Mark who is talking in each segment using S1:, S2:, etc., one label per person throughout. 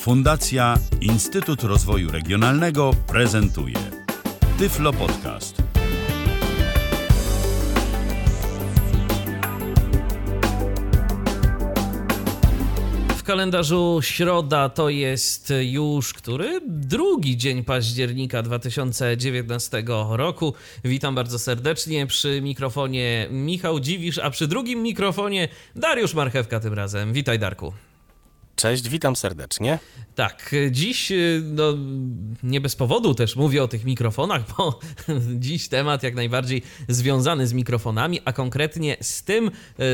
S1: Fundacja Instytut Rozwoju Regionalnego prezentuje Tyflo Podcast.
S2: W kalendarzu środa to jest już który? Drugi dzień października 2019 roku. Witam bardzo serdecznie przy mikrofonie Michał Dziwisz, a przy drugim mikrofonie Dariusz Marchewka tym razem. Witaj Darku.
S3: Cześć, witam serdecznie.
S2: Tak, dziś, no nie bez powodu też mówię o tych mikrofonach, bo dziś temat jak najbardziej związany z mikrofonami, a konkretnie z tym,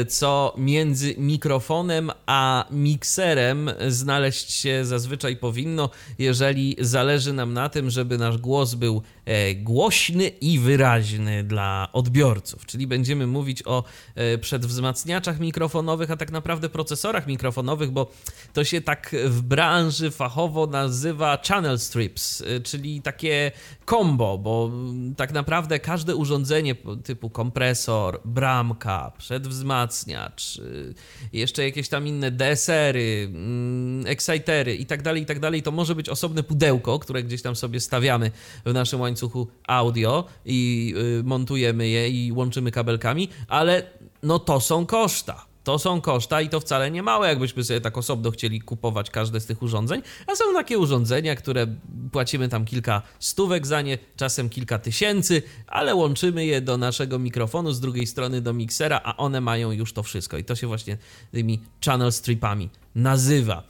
S2: co między mikrofonem a mikserem znaleźć się zazwyczaj powinno, jeżeli zależy nam na tym, żeby nasz głos był głośny i wyraźny dla odbiorców. Czyli będziemy mówić o przedwzmacniaczach mikrofonowych, a tak naprawdę procesorach mikrofonowych, bo to się tak w branży fachowo nazywa channel strips, czyli takie combo, bo tak naprawdę każde urządzenie typu kompresor, bramka, przedwzmacniacz, jeszcze jakieś tam inne DSR-y, excitery i tak dalej, i tak dalej, to może być osobne pudełko, które gdzieś tam sobie stawiamy w naszym łańcuchu audio i montujemy je i łączymy kabelkami, ale no to są koszta to są koszta i to wcale nie małe, jakbyśmy sobie tak osobno chcieli kupować każde z tych urządzeń. A są takie urządzenia, które płacimy tam kilka stówek za nie, czasem kilka tysięcy, ale łączymy je do naszego mikrofonu, z drugiej strony do miksera, a one mają już to wszystko. I to się właśnie tymi channel stripami nazywa.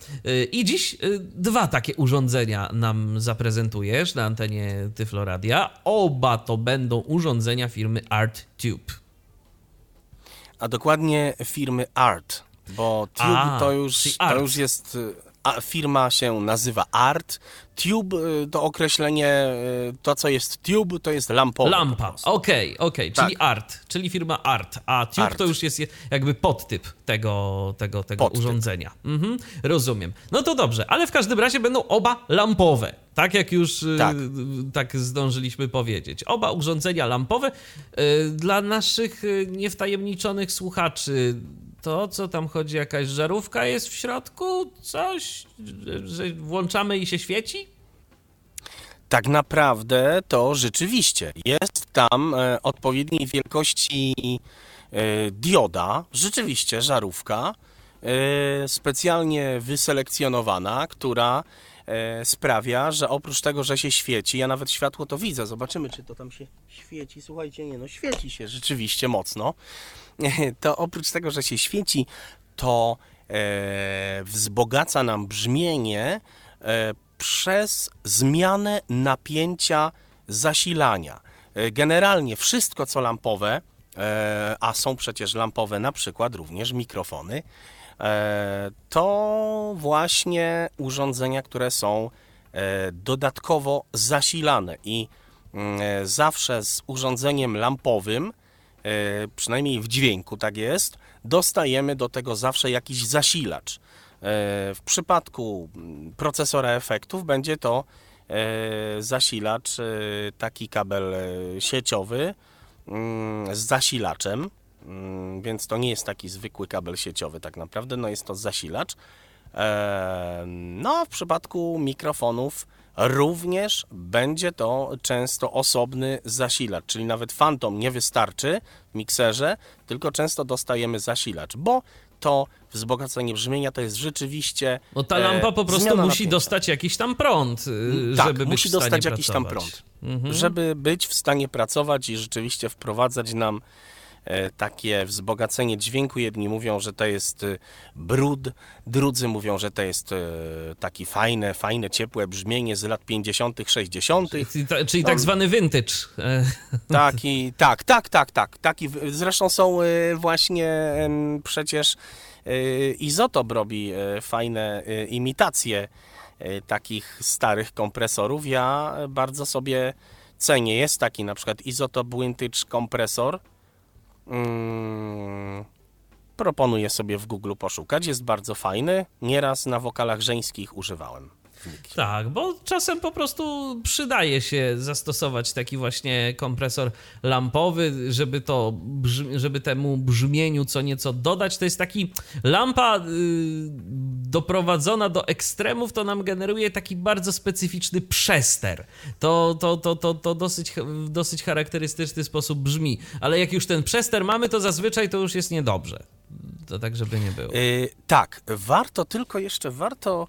S2: I dziś dwa takie urządzenia nam zaprezentujesz na antenie Tyfloradia. Oba to będą urządzenia firmy ArtTube
S3: a dokładnie firmy Art, bo Tube a, to, już, to już jest. Firma się nazywa Art. Tube to określenie, to co jest tube, to jest lampowe.
S2: Lampa, okej, okej, okay, okay. czyli tak. Art, czyli firma Art, a Tube Art. to już jest jakby podtyp tego, tego, tego podtyp. urządzenia. Mhm, rozumiem. No to dobrze, ale w każdym razie będą oba lampowe. Tak jak już tak. tak zdążyliśmy powiedzieć. Oba urządzenia lampowe dla naszych niewtajemniczonych słuchaczy to, co tam chodzi, jakaś żarówka jest w środku? Coś, że włączamy i się świeci?
S3: Tak naprawdę to rzeczywiście jest tam e, odpowiedniej wielkości e, dioda, rzeczywiście żarówka, e, specjalnie wyselekcjonowana, która sprawia, że oprócz tego, że się świeci, ja nawet światło to widzę, zobaczymy, czy to tam się świeci. Słuchajcie, nie no, świeci się rzeczywiście mocno. to oprócz tego, że się świeci, to e, wzbogaca nam brzmienie e, przez zmianę napięcia zasilania. E, generalnie wszystko, co lampowe, e, a są przecież lampowe na przykład również mikrofony, e, to właśnie urządzenia, które są e, dodatkowo zasilane i mm, zawsze z urządzeniem lampowym E, przynajmniej w dźwięku tak jest, dostajemy do tego zawsze jakiś zasilacz. E, w przypadku mm, procesora efektów będzie to e, zasilacz, taki kabel sieciowy mm, z zasilaczem, więc to nie jest taki zwykły kabel sieciowy tak naprawdę, no jest to zasilacz. No a w przypadku mikrofonów również będzie to często osobny zasilacz, czyli nawet Phantom nie wystarczy w mikserze, tylko często dostajemy zasilacz, bo to wzbogacenie brzmienia to jest rzeczywiście.
S2: No ta lampa po prostu musi napięcia. dostać jakiś tam prąd, y, mm, tak, żeby być musi dostać jakiś
S3: tam prąd, mhm. żeby być w stanie pracować i rzeczywiście wprowadzać nam E, takie wzbogacenie dźwięku. Jedni mówią, że to jest e, brud, drudzy mówią, że to jest e, taki fajne, fajne, ciepłe brzmienie z lat 50., 60.
S2: Czyli, czyli tak zwany vintage.
S3: Taki, tak, tak, tak, tak. Taki, zresztą są właśnie przecież Izotop robi fajne imitacje takich starych kompresorów. Ja bardzo sobie cenię. Jest taki na przykład Izotop Vintage kompresor, Hmm, proponuję sobie w Google poszukać. Jest bardzo fajny. Nieraz na wokalach żeńskich używałem. Wniknie.
S2: Tak, bo czasem po prostu przydaje się zastosować taki właśnie kompresor lampowy, żeby to, żeby temu brzmieniu co nieco dodać. To jest taki lampa y, doprowadzona do ekstremów, to nam generuje taki bardzo specyficzny przester. To, to, to, to, to dosyć, w dosyć charakterystyczny sposób brzmi, ale jak już ten przester mamy, to zazwyczaj to już jest niedobrze. To tak, żeby nie było.
S3: Y, tak, warto tylko jeszcze, warto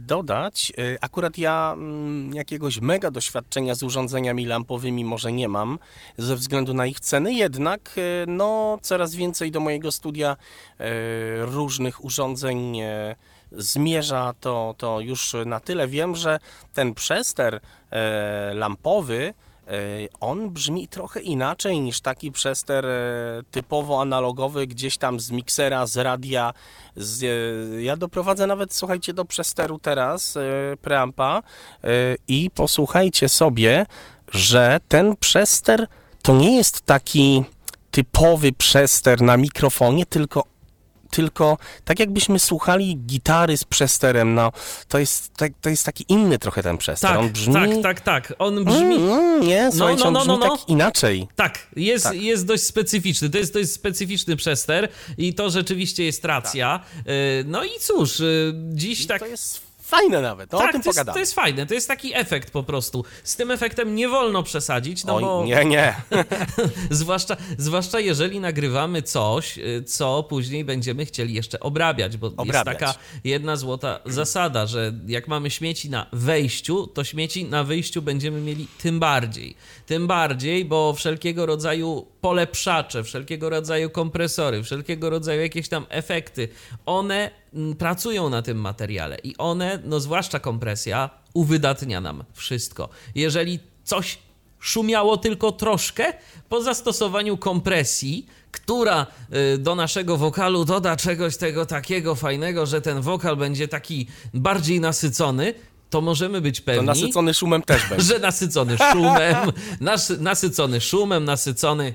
S3: dodać, y, akurat ja mm, jakiegoś mega doświadczenia z urządzeniami lampowymi może nie mam, ze względu na ich ceny, jednak y, no, coraz więcej do mojego studia różnych urządzeń zmierza, to, to już na tyle. Wiem, że ten przester lampowy E, on brzmi trochę inaczej niż taki przester e, typowo analogowy, gdzieś tam z miksera, z radia. Z, e, ja doprowadzę nawet, słuchajcie, do przesteru teraz preampa i posłuchajcie sobie, że ten przester to nie jest taki typowy przester na mikrofonie, tylko tylko tak jakbyśmy słuchali gitary z przesterem, no to jest, tak, to jest taki inny trochę ten przester.
S2: Tak,
S3: on brzmi...
S2: tak, tak, tak. On brzmi...
S3: Mm, mm, nie, słuchajcie,
S2: no, no,
S3: on brzmi
S2: no, no.
S3: tak inaczej.
S2: Tak, jest,
S3: Tak.
S2: jest dość specyficzny. To jest dość specyficzny przester i to rzeczywiście jest racja. Y, No i cóż, y, dziś
S3: I
S2: tak...
S3: to jest fajne nawet, no o
S2: tak,
S3: tym
S2: to jest, to jest fajne, to jest taki efekt po prostu. Z tym efektem nie wolno przesadzić, no
S3: Oj,
S2: bo
S3: nie, nie.
S2: zwłaszcza, zwłaszcza jeżeli nagrywamy coś, y, co później będziemy chcieli jeszcze obrabiać, bo jest
S3: Obrabiać.
S2: taka jedna złota zasada, że jak mamy śmieci na wejściu, to śmieci na wyjściu będziemy mieli tym bardziej. Tym bardziej, bo wszelkiego rodzaju polepszacze, wszelkiego rodzaju kompresory, wszelkiego rodzaju jakieś tam efekty, one pracują na tym materiale i one, no zwłaszcza kompresja, uwydatnia nam wszystko. Jeżeli coś szumiało tylko troszkę po zastosowaniu kompresji, która y, do naszego wokalu doda czegoś tego takiego fajnego, że ten wokal będzie taki bardziej nasycony, to możemy być
S3: To
S2: pewni,
S3: nasycony szumem też będzie.
S2: że nasycony szumem, nas, nasycony szumem, nasycony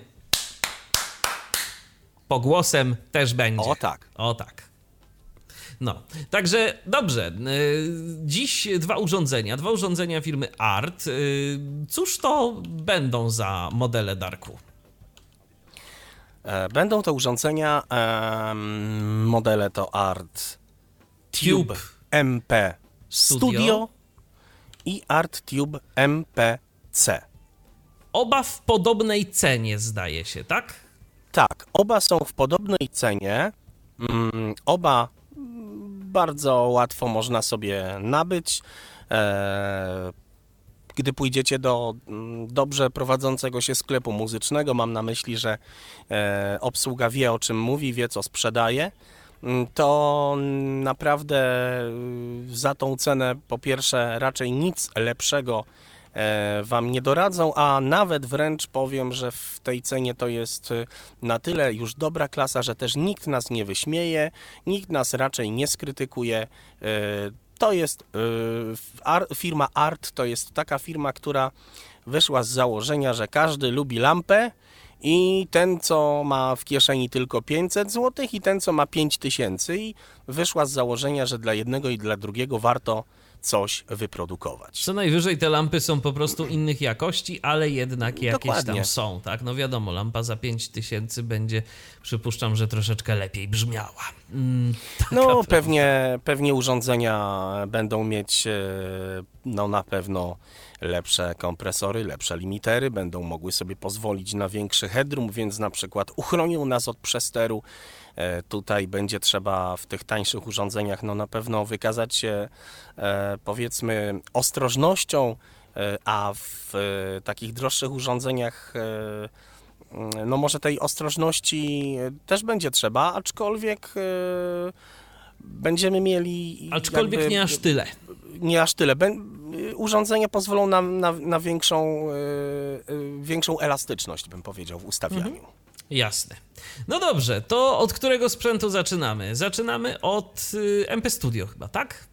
S2: pogłosem też będzie.
S3: O tak.
S2: O tak. No, także dobrze. y, Dziś dwa urządzenia, dwa urządzenia firmy Art. Y, Cóż to będą za modele Darku?
S3: E, Będą to urządzenia, modele to Art Tube
S2: Tube
S3: MP
S2: Studio.
S3: Studio i Art Tube MPC.
S2: Oba w podobnej cenie, zdaje się, tak?
S3: Tak, oba są w podobnej cenie. Mm, Oba bardzo łatwo można sobie nabyć. E, Gdy pójdziecie do mm, dobrze prowadzącego się sklepu muzycznego, mam na myśli, że e, obsługa wie o czym mówi, wie co sprzedaje, mm, to naprawdę y, za tą cenę po pierwsze raczej nic lepszego Wam nie doradzą, a nawet wręcz powiem, że w tej cenie to jest y, na tyle już dobra klasa, że też nikt nas nie wyśmieje, nikt nas raczej nie skrytykuje. E, To jest firma Art, to jest taka firma, która wyszła z założenia, że każdy lubi lampę i ten, co ma w kieszeni tylko 500 zł i ten, co ma 5000 i wyszła z założenia, że dla jednego i dla drugiego warto coś wyprodukować.
S2: Co najwyżej te lampy są po prostu innych jakości, ale jednak jakieś
S3: Dokładnie.
S2: tam są, tak? No wiadomo, lampa za 5000 będzie, przypuszczam, że troszeczkę lepiej brzmiała. Mm,
S3: No, pewnie, pewnie urządzenia będą mieć e, no, na pewno lepsze kompresory, lepsze limitery, będą mogły sobie pozwolić na większy headroom, więc na przykład uchronią nas od przesteru. E, Tutaj będzie trzeba w tych tańszych urządzeniach no, na pewno wykazać się e, powiedzmy ostrożnością, a w takich droższych urządzeniach no może tej ostrożności też będzie trzeba, aczkolwiek e, będziemy mieli
S2: Aczkolwiek
S3: jakby-
S2: nie aż tyle.
S3: nie aż tyle. Y, urządzenia pozwolą nam na, na większą, e, większą elastyczność, bym powiedział, w ustawianiu.
S2: Jasne. No dobrze, to od którego sprzętu zaczynamy? Zaczynamy od y, MP Studio chyba, tak?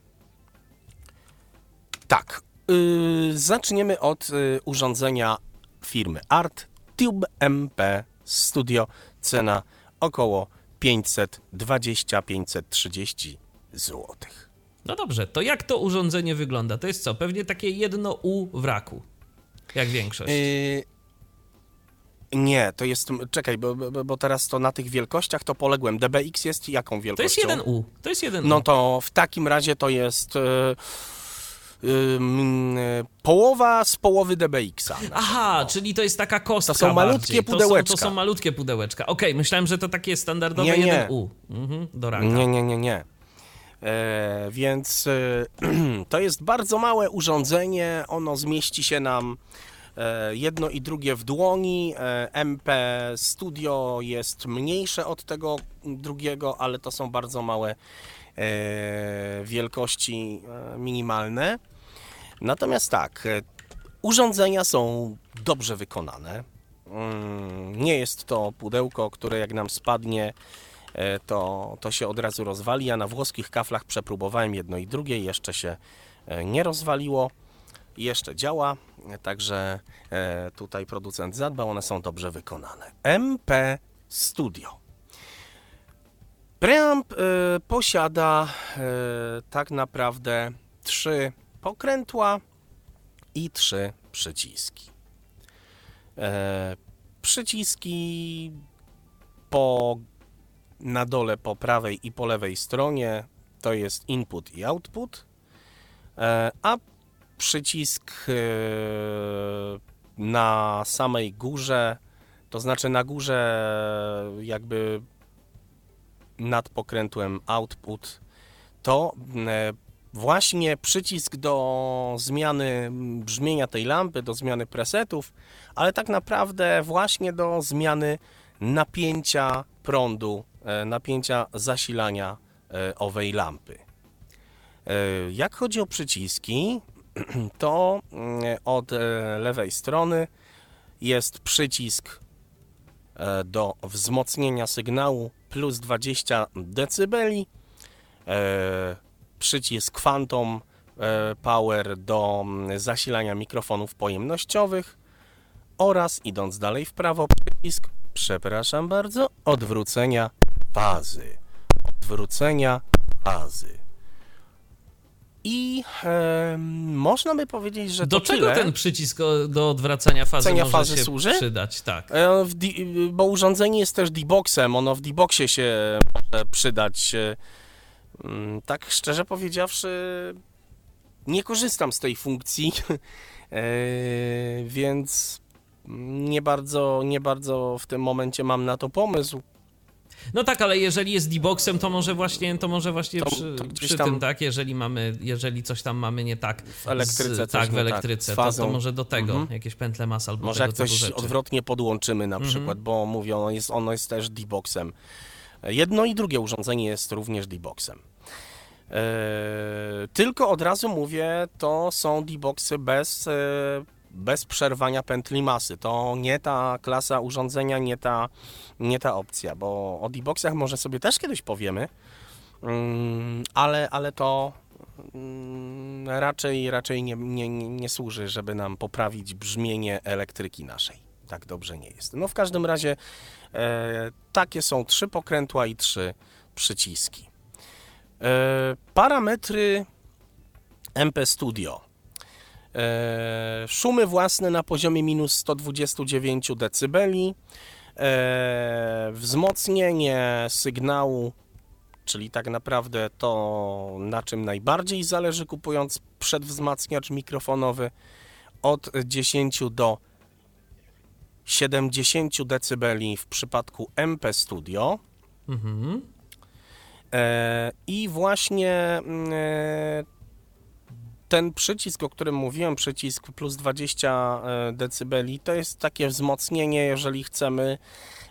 S3: Tak. y, zaczniemy od y, urządzenia firmy Art Tube MP Studio. Cena około 520-530 zł.
S2: No dobrze, to jak to urządzenie wygląda? To jest co? Pewnie takie jedno U w raku, jak większość.
S3: Yy, nie, to jest. Czekaj, bo, bo, bo teraz to na tych wielkościach to poległem. DBX jest jaką
S2: to
S3: wielkością?
S2: jest jeden U. To jest jeden
S3: No to w takim razie to jest. Yy, połowa z połowy DBX-a.
S2: Aha, czyli to jest taka kostka
S3: To są malutkie
S2: bardziej.
S3: pudełeczka.
S2: To są, to są malutkie pudełeczka. Okej, myślałem, że to takie standardowe
S3: Nie, nie.
S2: jeden U. Mhm, do raka.
S3: Nie, nie, nie, nie. E, więc e, to jest bardzo małe urządzenie. Ono zmieści się nam e, jedno i drugie w dłoni. E, MP Studio jest mniejsze od tego drugiego, ale to są bardzo małe e, wielkości e, minimalne. Natomiast tak, e, urządzenia są dobrze wykonane. Mm, Nie jest to pudełko, które jak nam spadnie, e, to, to się od razu rozwali. Ja na włoskich kaflach przepróbowałem jedno i drugie, jeszcze się e, nie rozwaliło, jeszcze działa, także tutaj producent zadbał, one są dobrze wykonane. MP Studio. Preamp posiada tak naprawdę trzy pokrętła i trzy przyciski. E, przyciski po na dole po prawej i po lewej stronie to jest input i output, e, a przycisk e, na samej górze, to znaczy na górze jakby nad pokrętłem output, to e, właśnie przycisk do zmiany brzmienia tej lampy, do zmiany presetów, ale tak naprawdę właśnie do zmiany napięcia prądu, e, napięcia zasilania e, owej lampy. E, Jak chodzi o przyciski, to mm, od lewej strony jest przycisk do wzmocnienia sygnału plus 20 dB, przycisk Phantom e, Power do mm, zasilania mikrofonów pojemnościowych oraz idąc dalej w prawo przycisk, przepraszam bardzo, odwrócenia fazy. Odwrócenia fazy. I e, można by powiedzieć, że
S2: Do czego
S3: tyle.
S2: ten przycisk do odwracania fazy może
S3: fazy
S2: się
S3: służy?
S2: przydać? Tak.
S3: E, w di- bo urządzenie jest też D-Boxem, ono w D-Boxie się może przydać. e, Tak szczerze powiedziawszy, nie korzystam z tej funkcji, e, więc nie bardzo, nie bardzo w tym momencie mam na to pomysł.
S2: No tak, ale jeżeli jest D-Boxem, to może właśnie, to może właśnie
S3: To-
S2: przy,
S3: to
S2: przy tym, tak, jeżeli mamy, jeżeli coś tam mamy nie tak
S3: W elektryce
S2: z, tak, w
S3: tak,
S2: elektryce,
S3: z
S2: to, to może do tego,
S3: Mhm.
S2: jakieś pętle mas albo
S3: Może jak coś odwrotnie podłączymy na
S2: Mhm.
S3: przykład, bo mówię, ono jest, ono jest też D-Boxem. Jedno i drugie urządzenie jest również D-Boxem. Eee, tylko od razu mówię, to są D-Boxy bez, e, bez przerwania pętli masy. To nie ta klasa urządzenia, nie ta, nie ta opcja, bo o D-Boxach może sobie też kiedyś powiemy, mm, ale, ale to mm, raczej, raczej nie, nie, nie służy, żeby nam poprawić brzmienie elektryki naszej. Tak dobrze nie jest. No w każdym razie e, takie są trzy pokrętła i trzy przyciski. E, parametry MP Studio. E, szumy własne na poziomie minus 129 dB. E, wzmocnienie sygnału, czyli tak naprawdę to, na czym najbardziej zależy kupując przedwzmacniacz mikrofonowy, od 10 do 70 dB w przypadku MP Studio.
S2: Mhm.
S3: E, I właśnie mm, e, ten przycisk, o którym mówiłem, przycisk plus 20 dB, to jest takie wzmocnienie, jeżeli chcemy,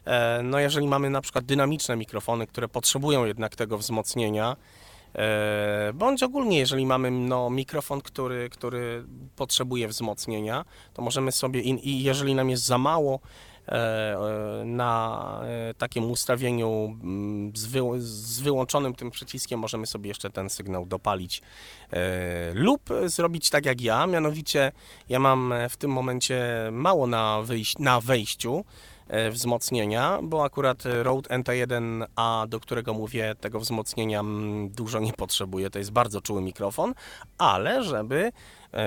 S3: e, no jeżeli mamy na przykład dynamiczne mikrofony, które potrzebują jednak tego wzmocnienia, e, bądź ogólnie, jeżeli mamy no, mikrofon, który, który potrzebuje wzmocnienia, to możemy sobie, i, jeżeli nam jest za mało, e, e, na e, takim ustawieniu mm, z, wy, z wyłączonym tym przyciskiem możemy sobie jeszcze ten sygnał dopalić e, lub zrobić tak jak ja, mianowicie ja mam e, w tym momencie mało na, wyjś- na wejściu, e, wzmocnienia, bo akurat Rode NT1A, do którego mówię, tego wzmocnienia mm, dużo nie potrzebuje, to jest bardzo czuły mikrofon, ale żeby e,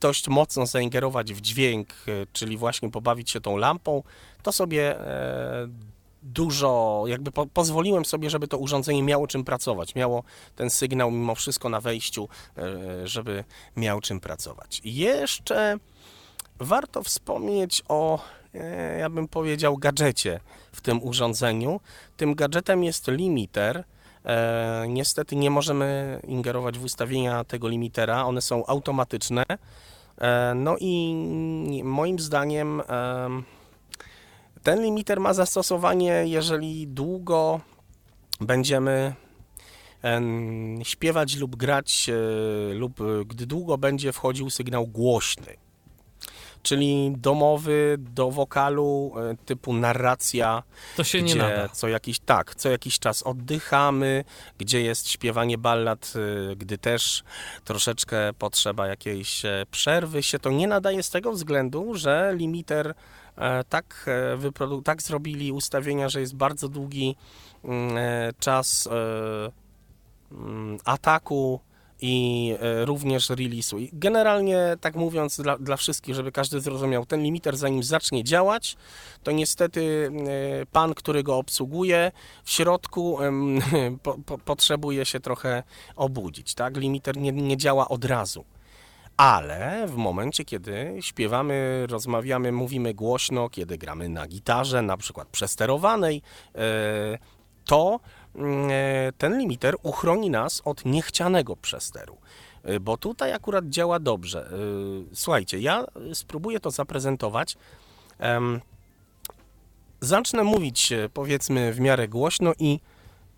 S3: dość mocno zaingerować w dźwięk, e, czyli właśnie pobawić się tą lampą, to sobie e, dużo, jakby po, pozwoliłem sobie, żeby to urządzenie miało czym pracować, miało ten sygnał mimo wszystko na wejściu, e, żeby miał czym pracować. Jeszcze warto wspomnieć o, e, ja bym powiedział, gadżecie w tym urządzeniu. Tym gadżetem jest limiter. E, niestety nie możemy ingerować w ustawienia tego limitera, one są automatyczne. E, no i moim zdaniem e, ten limiter ma zastosowanie, jeżeli długo będziemy em, śpiewać lub grać, e, lub e, gdy długo będzie wchodził sygnał głośny. Czyli domowy do wokalu e, typu narracja,
S2: To się nie nada.
S3: co jakiś tak, co jakiś czas oddychamy, gdzie jest śpiewanie ballad, y, gdy też troszeczkę potrzeba jakiejś e, przerwy się to nie nadaje z tego względu, że limiter e, tak, e, tak zrobili ustawienia, że jest bardzo długi mm, e, czas e, mm, ataku i e, również release'u. Generalnie, tak mówiąc dla, dla wszystkich, żeby każdy zrozumiał, ten limiter zanim zacznie działać, to niestety e, pan, który go obsługuje, w środku po, po, potrzebuje się trochę obudzić. Tak? Limiter nie, nie działa od razu. Ale w momencie, kiedy śpiewamy, rozmawiamy, mówimy głośno, kiedy gramy na gitarze, na przykład przesterowanej, e, to ten limiter uchroni nas od niechcianego przesteru. E, Bo tutaj akurat działa dobrze. E, Słuchajcie, ja spróbuję to zaprezentować. Zacznę mówić e, powiedzmy w miarę głośno i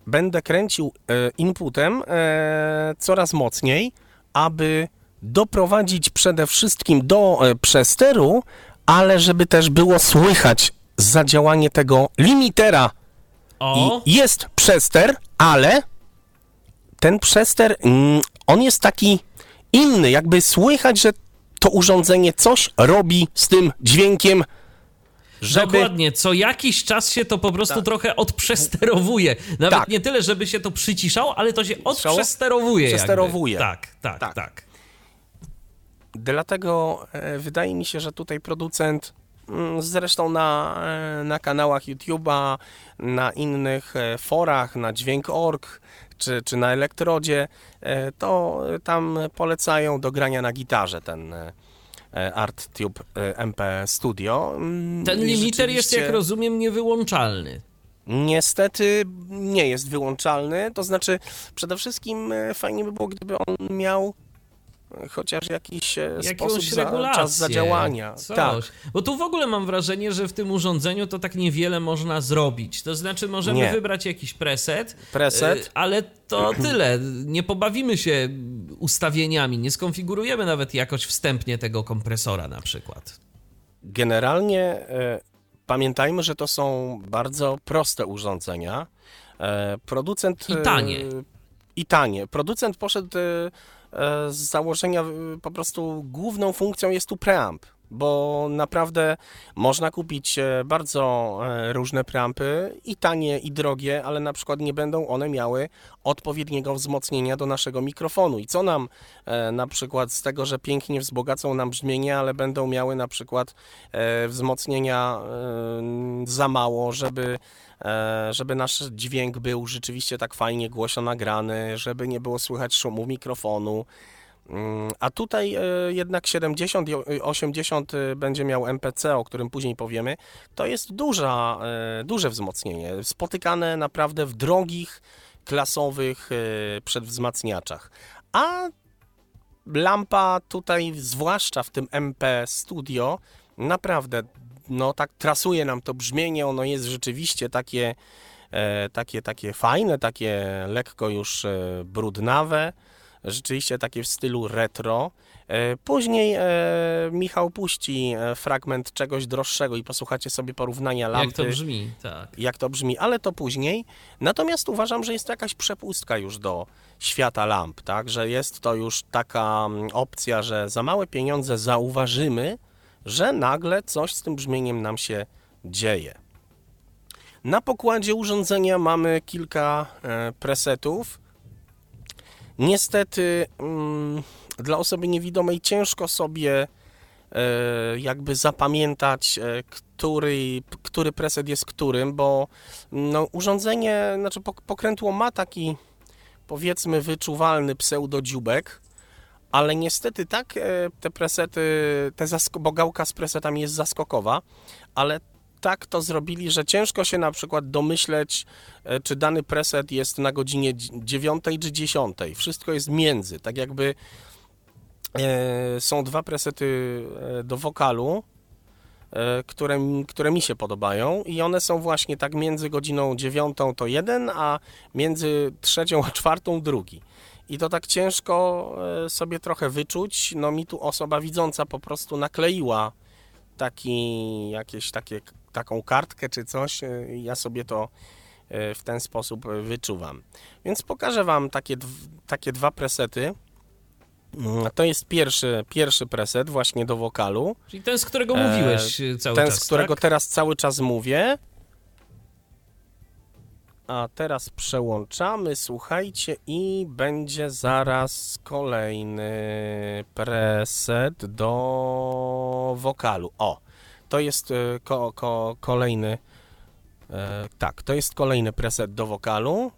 S3: będę kręcił e, inputem e, coraz mocniej, aby doprowadzić przede wszystkim do e, przesteru, ale żeby też było słychać zadziałanie tego limitera.
S2: O,
S3: I jest przester, ale ten przester, mm, on jest taki inny, jakby słychać, że to urządzenie coś robi z tym dźwiękiem, żeby...
S2: Dokładnie, co jakiś czas się to po prostu
S3: Tak.
S2: trochę odprzesterowuje. Nawet
S3: Tak.
S2: nie tyle, żeby się to przyciszało, ale to się odprzesterowuje.
S3: Przesterowuje.
S2: Tak, tak, tak,
S3: Tak. Dlatego e, wydaje mi się, że tutaj producent, zresztą na, e, na kanałach YouTube'a, na innych e, forach, na dźwięk.org czy, czy na Elektrodzie, e, to tam polecają do grania na gitarze ten ArtTube MP Studio. Mm,
S2: Ten limiter jest, jak rozumiem, niewyłączalny.
S3: Niestety nie jest wyłączalny, to znaczy przede wszystkim fajnie by było, gdyby on miał chociaż jakiś e, sposób
S2: Jakąś
S3: za,
S2: regulację.
S3: czas zadziałania.
S2: Coś.
S3: Tak,
S2: Bo tu w ogóle mam wrażenie, że w tym urządzeniu to tak niewiele można zrobić. To znaczy, możemy
S3: Nie.
S2: wybrać jakiś preset,
S3: preset.
S2: y, ale to tyle. Nie pobawimy się ustawieniami, nie skonfigurujemy nawet jakoś wstępnie tego kompresora na przykład.
S3: Generalnie e, pamiętajmy, że to są bardzo proste urządzenia. E, producent.
S2: I tanie.
S3: E, I tanie. Producent poszedł e, e, z założenia e, po prostu główną funkcją jest tu preamp. Bo naprawdę można kupić e, bardzo e, różne preampy i tanie, i drogie, ale na przykład nie będą one miały odpowiedniego wzmocnienia do naszego mikrofonu. I co nam e, na przykład z tego, że pięknie wzbogacą nam brzmienie, ale będą miały na przykład e, wzmocnienia e, za mało, żeby, e, żeby nasz dźwięk był rzeczywiście tak fajnie głośno nagrany, żeby nie było słychać szumu mikrofonu. Mm, A tutaj e, jednak 70 i o- 80 e, będzie miał MPC, o którym później powiemy. To jest duża, e, duże wzmocnienie, spotykane naprawdę w drogich, klasowych e, przedwzmacniaczach. A lampa tutaj, zwłaszcza w tym MP Studio, naprawdę, no tak trasuje nam to brzmienie, ono jest rzeczywiście takie, e, takie, takie fajne, takie lekko już e, brudnawe, rzeczywiście takie w stylu retro. E, Później e, Michał puści e, fragment czegoś droższego i posłuchacie sobie porównania lampy
S2: Jak to brzmi, tak.
S3: jak to brzmi, ale to później. Natomiast uważam, że jest to jakaś przepustka już do świata lamp, tak? Że jest to już taka mm, opcja, że za małe pieniądze zauważymy że nagle coś z tym brzmieniem nam się dzieje. Na pokładzie urządzenia mamy kilka e, presetów. Niestety mm, dla osoby niewidomej ciężko sobie e, jakby zapamiętać, e, który, który preset jest którym, bo no, urządzenie, znaczy pokrętło ma taki powiedzmy wyczuwalny pseudodziubek, ale niestety tak te presety, te bo gałka z presetami jest zaskokowa, ale tak to zrobili, że ciężko się na przykład domyśleć, e, czy dany preset jest na godzinie 9 czy 10. Wszystko jest między, tak jakby e, są dwa presety e, do wokalu, które, które mi się podobają i one są właśnie tak między godziną 9 to jeden, a między trzecią a czwartą drugi. I to tak ciężko sobie trochę wyczuć. No mi tu osoba widząca po prostu nakleiła taki, jakieś takie taką kartkę czy coś, e, ja sobie to e, w ten sposób e, wyczuwam. Więc pokażę Wam takie, takie dwa presety. Mm, to jest pierwszy, pierwszy preset właśnie do wokalu.
S2: Czyli ten, z którego mówiłeś cały
S3: ten,
S2: czas.
S3: Ten, z którego
S2: tak?
S3: teraz cały czas mówię. A teraz przełączamy, słuchajcie, i będzie zaraz kolejny preset do wokalu. O, to jest e, ko, ko, kolejny, e, tak, to jest kolejny preset do wokalu.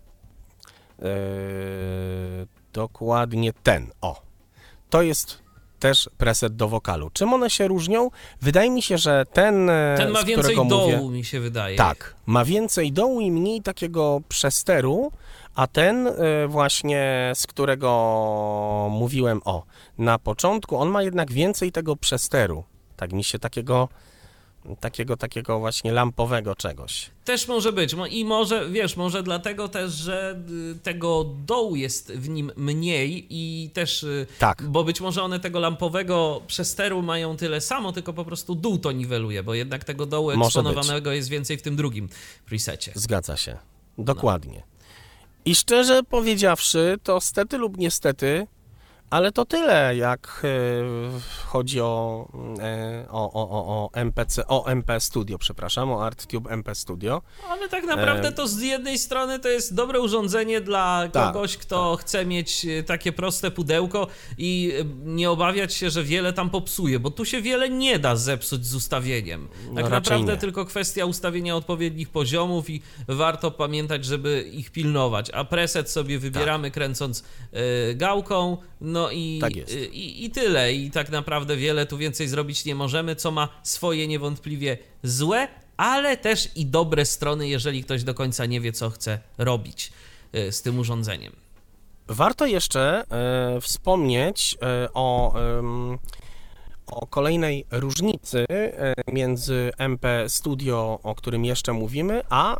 S3: E, dokładnie ten, o. To jest też preset do wokalu. Czym one się różnią? Wydaje mi się, że ten.
S2: E, ten ma więcej dołu,
S3: mówię,
S2: mi się wydaje.
S3: Tak, ma więcej dołu i mniej takiego przesteru, a ten e, właśnie, z którego mówiłem o na początku, on ma jednak więcej tego przesteru. Tak mi się takiego takiego, takiego właśnie lampowego czegoś.
S2: Też może być. I może, wiesz, może dlatego też, że y, tego dołu jest w nim mniej i też, y,
S3: tak.
S2: bo być może one tego lampowego przesteru mają tyle samo, tylko po prostu dół to niweluje, bo jednak tego dołu eksponowanego jest więcej w tym drugim presecie.
S3: Zgadza się. Dokładnie. No. I szczerze powiedziawszy, to stety lub niestety, ale to tyle, jak e, chodzi o, e, o, o, o, MPC, o MP Studio, przepraszam, o ArtTube MP Studio.
S2: Ale tak naprawdę to z jednej strony to jest dobre urządzenie dla tak, kogoś, tak, kto tak. chce mieć takie proste pudełko i nie obawiać się, że wiele tam popsuje, bo tu się wiele nie da zepsuć z ustawieniem. No tak no naprawdę nie. tylko kwestia ustawienia odpowiednich poziomów i warto pamiętać, żeby ich pilnować. A preset sobie wybieramy tak. kręcąc gałką, no i,
S3: tak
S2: i, i tyle. I tak naprawdę wiele tu więcej zrobić nie możemy, co ma swoje niewątpliwie złe, ale też i dobre strony, jeżeli ktoś do końca nie wie, co chce robić y, z tym urządzeniem.
S3: Warto jeszcze e, wspomnieć e, o, e, o kolejnej różnicy między MP Studio, o którym jeszcze mówimy, a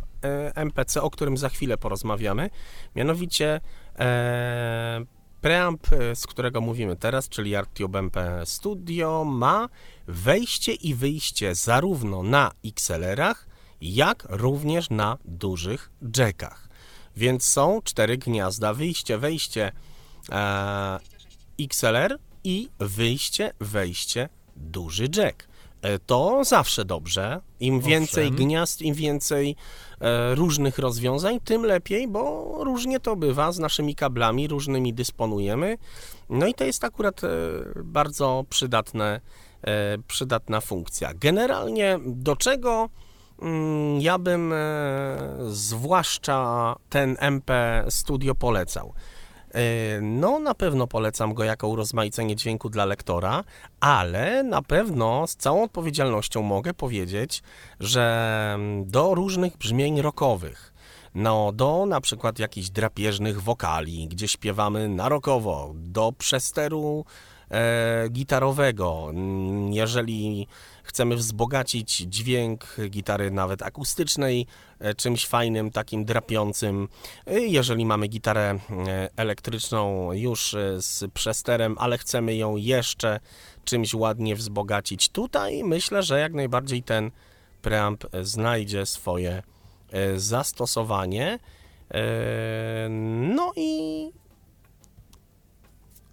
S3: MPC, o którym za chwilę porozmawiamy. Mianowicie Preamp, e, z którego mówimy teraz, czyli ArtTube MP Studio, ma wejście i wyjście zarówno na XLR-ach, jak również na dużych jackach. Więc są cztery gniazda, wyjście, wejście e, XLR i wyjście, wejście, duży jack. E, to zawsze dobrze. Im więcej Owszem. gniazd, im więcej e, różnych rozwiązań, tym lepiej, bo różnie to bywa z naszymi kablami, różnymi dysponujemy. No i to jest akurat e, bardzo przydatne, przydatna funkcja. Generalnie do czego mm, ja bym zwłaszcza ten MP Studio polecał? E, no, na pewno polecam go jako urozmaicenie dźwięku dla lektora, ale na pewno z całą odpowiedzialnością mogę powiedzieć, że do różnych brzmień rockowych, no, do na przykład jakichś drapieżnych wokali, gdzie śpiewamy na rockowo, do przesteru gitarowego, jeżeli chcemy wzbogacić dźwięk gitary nawet akustycznej e, czymś fajnym, takim drapiącym. E, jeżeli mamy gitarę e, elektryczną już z przesterem, ale chcemy ją jeszcze czymś ładnie wzbogacić, tutaj myślę, że jak najbardziej ten preamp znajdzie swoje zastosowanie. No i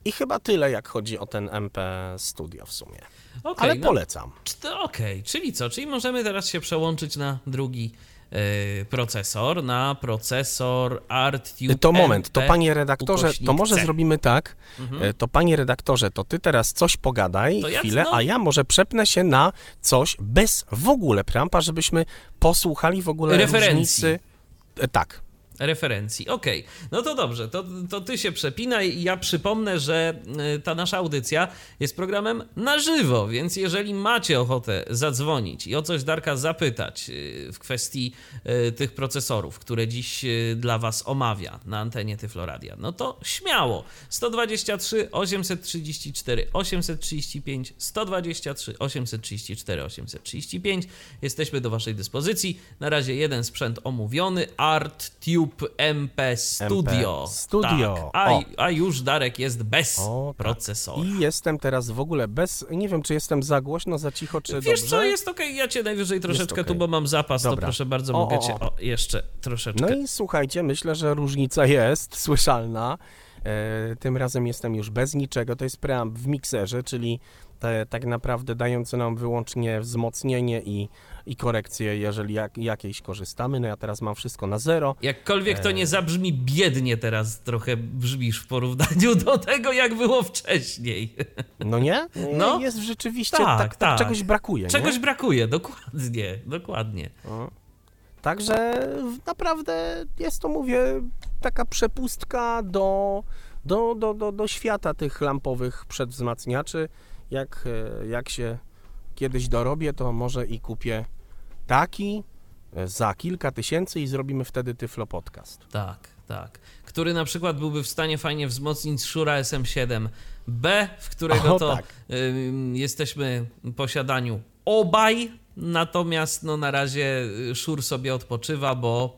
S3: I chyba tyle, jak chodzi o ten MP Studio w sumie.
S2: Okay,
S3: Ale
S2: no,
S3: polecam.
S2: Okej, okay. czyli co? Czyli możemy teraz się przełączyć na drugi yy, procesor, na procesor ArtTube
S3: To moment, to panie redaktorze, to może zrobimy tak, mhm. to panie redaktorze, to ty teraz coś pogadaj
S2: to
S3: chwilę,
S2: no...
S3: a ja może przepnę się na coś bez w ogóle preampa, żebyśmy posłuchali w ogóle
S2: Referencji.
S3: różnicy. Tak.
S2: Referencji. Okej, okay. no to dobrze, to, to ty się przepinaj ja przypomnę, że y, ta nasza audycja jest programem na żywo, więc jeżeli macie ochotę zadzwonić i o coś Darka zapytać y, w kwestii y, tych procesorów, które dziś dla was omawia na antenie Tyfloradia, no to śmiało. 123 834 835 123 834 835 jesteśmy do waszej dyspozycji. Na razie jeden sprzęt omówiony, ArtTube MP Studio.
S3: MP Studio.
S2: Tak. A, a, już Darek jest bez
S3: o,
S2: procesora.
S3: I jestem teraz w ogóle bez. Nie wiem, czy jestem za głośno, za cicho, czy
S2: Wiesz
S3: dobrze?
S2: co, jest okej. Okay. Ja cię najwyżej troszeczkę
S3: okay.
S2: tu, bo mam zapas,
S3: Dobra.
S2: to proszę bardzo,
S3: o,
S2: mogę cię o, jeszcze troszeczkę.
S3: No i słuchajcie, myślę, że różnica jest słyszalna. E, tym razem jestem już bez niczego. To jest preamp w mikserze, czyli te, tak naprawdę dający nam wyłącznie wzmocnienie i, i korekcję, jeżeli jak, jakiejś korzystamy. No ja teraz mam wszystko na zero.
S2: Jakkolwiek to nie zabrzmi biednie teraz trochę brzmisz w porównaniu do tego, jak było wcześniej.
S3: No nie?
S2: No.
S3: Jest rzeczywiście,
S2: tak,
S3: tak, tak,
S2: tak.
S3: czegoś brakuje.
S2: Czegoś
S3: nie?
S2: brakuje, dokładnie, dokładnie.
S3: O. Także naprawdę jest to, mówię, taka przepustka do, do, do, do, do świata tych lampowych przedwzmacniaczy. Jak, jak się kiedyś dorobię, to może i kupię taki za kilka tysięcy i zrobimy wtedy Tyflo Podcast.
S2: Tak, tak. Który na przykład byłby w stanie fajnie wzmocnić Shura SM7B, w którego
S3: o,
S2: to
S3: tak.
S2: y, jesteśmy w posiadaniu obaj, natomiast no na razie Szur sobie odpoczywa, bo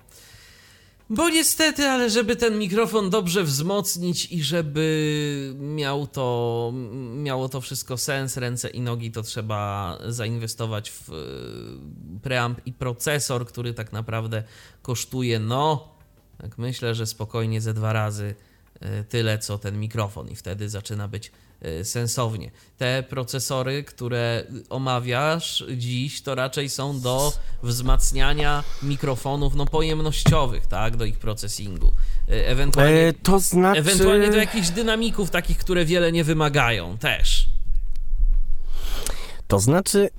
S2: bo niestety, ale żeby ten mikrofon dobrze wzmocnić i żeby miał to, miało to wszystko sens, ręce i nogi, to trzeba zainwestować w preamp i procesor, który tak naprawdę kosztuje, no, tak myślę, że spokojnie ze dwa razy tyle, co ten mikrofon i wtedy zaczyna być sensownie. Te procesory, które omawiasz dziś, to raczej są do wzmacniania mikrofonów no, pojemnościowych, tak, do ich procesingu. Ewentualnie,
S3: e, to znaczy...
S2: ewentualnie do jakichś dynamików takich, które wiele nie wymagają też.
S3: To znaczy,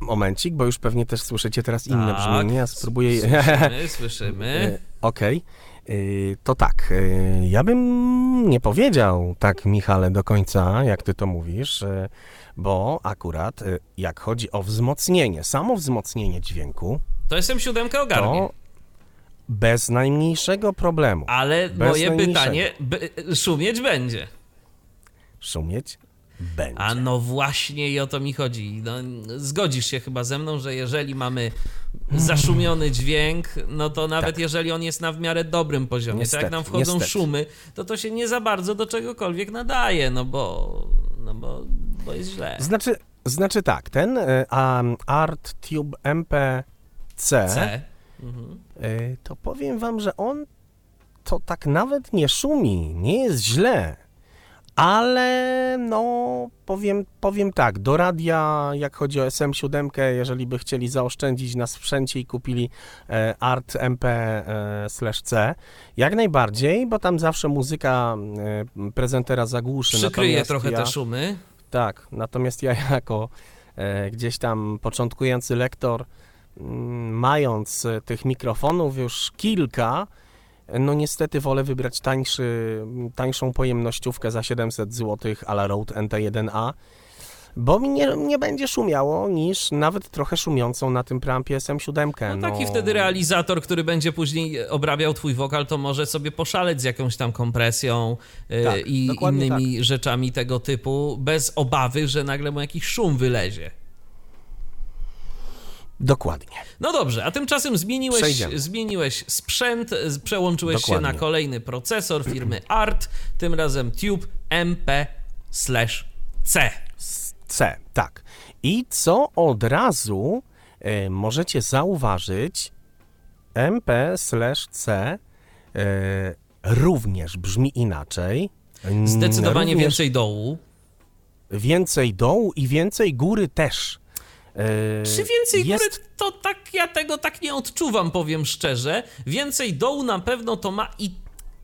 S3: momencik, bo już pewnie też słyszycie teraz inne
S2: tak,
S3: brzmienie, ja spróbuję...
S2: Słyszymy, słyszymy.
S3: Okej. Okay. To tak, ja bym nie powiedział tak, Michale, do końca, jak ty to mówisz, bo akurat jak chodzi o wzmocnienie, samo wzmocnienie dźwięku,
S2: to SM7 ogarnie.
S3: To bez najmniejszego problemu.
S2: Ale
S3: bez
S2: moje pytanie, szumieć będzie.
S3: Szumieć będzie.
S2: A no właśnie i o to mi chodzi. No, zgodzisz się chyba ze mną, że jeżeli mamy zaszumiony dźwięk, no to nawet tak. jeżeli on jest na w miarę dobrym poziomie,
S3: niestety,
S2: to jak nam wchodzą
S3: niestety.
S2: szumy, to to się nie za bardzo do czegokolwiek nadaje, no bo, no bo, bo jest źle.
S3: Znaczy, znaczy tak, ten um, ArtTube MPC,
S2: C. Mhm.
S3: Y, to powiem wam, że on to tak nawet nie szumi, nie jest źle. Ale no, powiem, powiem tak, do radia, jak chodzi o SM7, jeżeli by chcieli zaoszczędzić na sprzęcie i kupili e, Art MP/C, jak najbardziej, bo tam zawsze muzyka e, prezentera zagłuszy.
S2: Przykryje trochę
S3: ja,
S2: te szumy.
S3: Tak, natomiast ja jako e, gdzieś tam początkujący lektor, m, mając tych mikrofonów już kilka, no niestety wolę wybrać tańszy, tańszą pojemnościówkę za 700 zł a la Rode NT1A, bo mi nie, nie będzie szumiało niż nawet trochę szumiącą na tym preampie SM7.
S2: No,
S3: no
S2: taki wtedy realizator, który będzie później obrabiał twój wokal, to może sobie poszaleć z jakąś tam kompresją
S3: tak,
S2: i innymi tak. rzeczami tego typu, bez obawy, że nagle mu jakiś szum wylezie.
S3: Dokładnie.
S2: No dobrze, a tymczasem zmieniłeś, zmieniłeś sprzęt, przełączyłeś Dokładnie. się na kolejny procesor firmy ART, tym razem Tube MP/C.
S3: C, tak. I co od razu e, możecie zauważyć, MP/C e, również brzmi inaczej.
S2: Zdecydowanie
S3: Również
S2: więcej dołu.
S3: Więcej dołu i więcej góry też. E,
S2: Czy więcej
S3: jest...
S2: góry, to tak, ja tego tak nie odczuwam, powiem szczerze. Więcej dołu na pewno to ma i,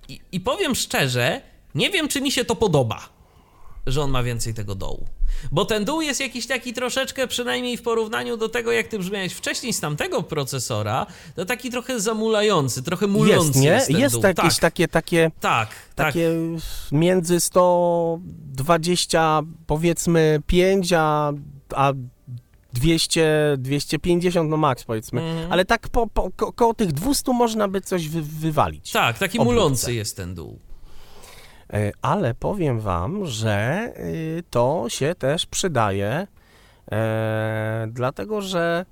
S2: i, i powiem szczerze, nie wiem, czy mi się to podoba, że on ma więcej tego dołu. Bo ten dół jest jakiś taki troszeczkę, przynajmniej w porównaniu do tego, jak ty brzmiałeś wcześniej z tamtego procesora, to taki trochę zamulający, trochę mulący
S3: Jest, nie?
S2: jest ten
S3: Jest
S2: dół.
S3: jakieś
S2: tak,
S3: takie, takie,
S2: tak, tak.
S3: takie między 120 powiedzmy 5 a, a 200, 250 no max powiedzmy,
S2: Mhm.
S3: ale tak po, po, ko, koło tych 200 można by coś wy, wywalić.
S2: Tak, taki
S3: obróbce.
S2: mulący jest ten dół.
S3: E, Ale powiem wam, że y, to się też przydaje, e, dlatego że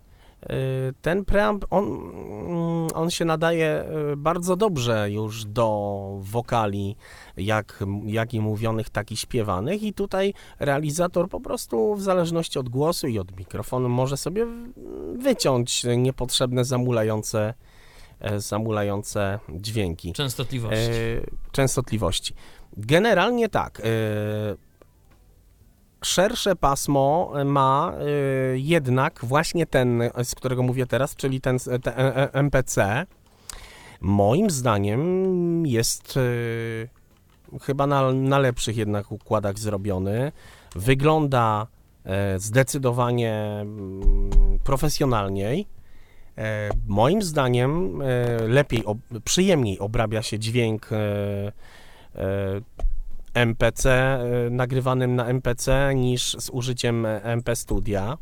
S3: ten preamp, on, mm, on się nadaje y, bardzo dobrze już do wokali, jak, jak i mówionych, tak i śpiewanych i tutaj realizator po prostu w zależności od głosu i od mikrofonu może sobie wyciąć niepotrzebne zamulające, e, zamulające dźwięki
S2: Częstotliwości.
S3: e, częstotliwości. Generalnie tak. Szersze pasmo ma e, jednak właśnie ten, z którego mówię teraz, czyli ten, ten e, e, MPC. Moim zdaniem jest e, chyba na, na lepszych jednak układach zrobiony. Wygląda e, zdecydowanie mm, profesjonalniej. Moim zdaniem lepiej, przyjemniej obrabia się dźwięk MPC, e, nagrywanym na MPC niż z użyciem MP Studia.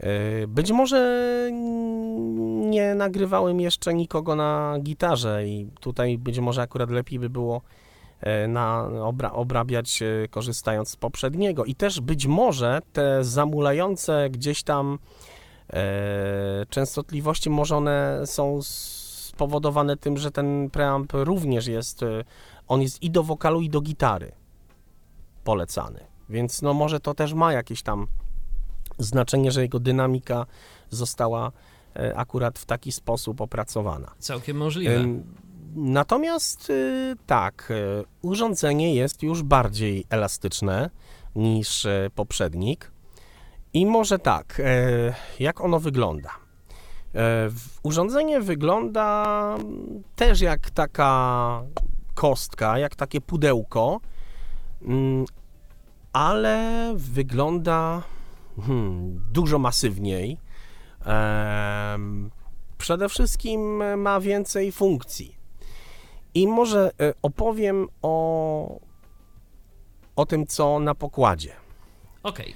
S3: E, Być może nie nagrywałem jeszcze nikogo na gitarze i tutaj być może akurat lepiej by było e, na obra, obrabiać e, korzystając z poprzedniego i też być może te zamulające gdzieś tam e, częstotliwości może one są spowodowane tym, że ten preamp również jest, e, on jest i do wokalu i do gitary polecany, więc no może to też ma jakieś tam znaczenie, że jego dynamika została e, akurat w taki sposób opracowana.
S2: Całkiem możliwe.
S3: Natomiast y, tak, y, urządzenie jest już bardziej elastyczne niż y, poprzednik. I może tak, e, jak ono wygląda? E, Urządzenie wygląda mm, też jak taka kostka, jak takie pudełko, mm, ale wygląda hmm, dużo masywniej. Przede wszystkim ma więcej funkcji. I może e, opowiem o, o tym, co na pokładzie.
S2: Okej.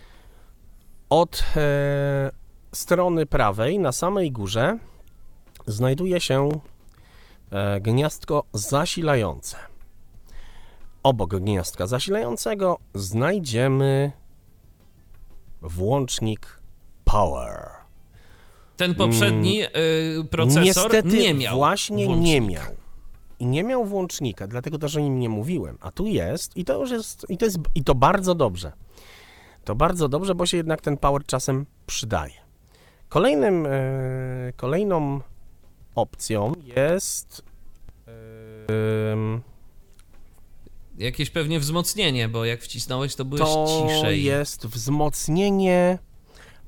S3: Od e, strony prawej na samej górze znajduje się gniazdko zasilające. Obok gniazdka zasilającego znajdziemy włącznik power.
S2: Ten poprzedni y, procesor
S3: Niestety
S2: nie miał.
S3: właśnie nie miał. I nie miał włącznika, dlatego też o nim nie mówiłem. A tu jest i to już jest, i to jest, i to bardzo dobrze. To bardzo dobrze, bo się jednak ten power czasem przydaje. Kolejnym, e, kolejną opcją jest em,
S2: Jakieś pewnie wzmocnienie, bo jak wcisnąłeś, to byłeś
S3: to
S2: ciszej.
S3: jest wzmocnienie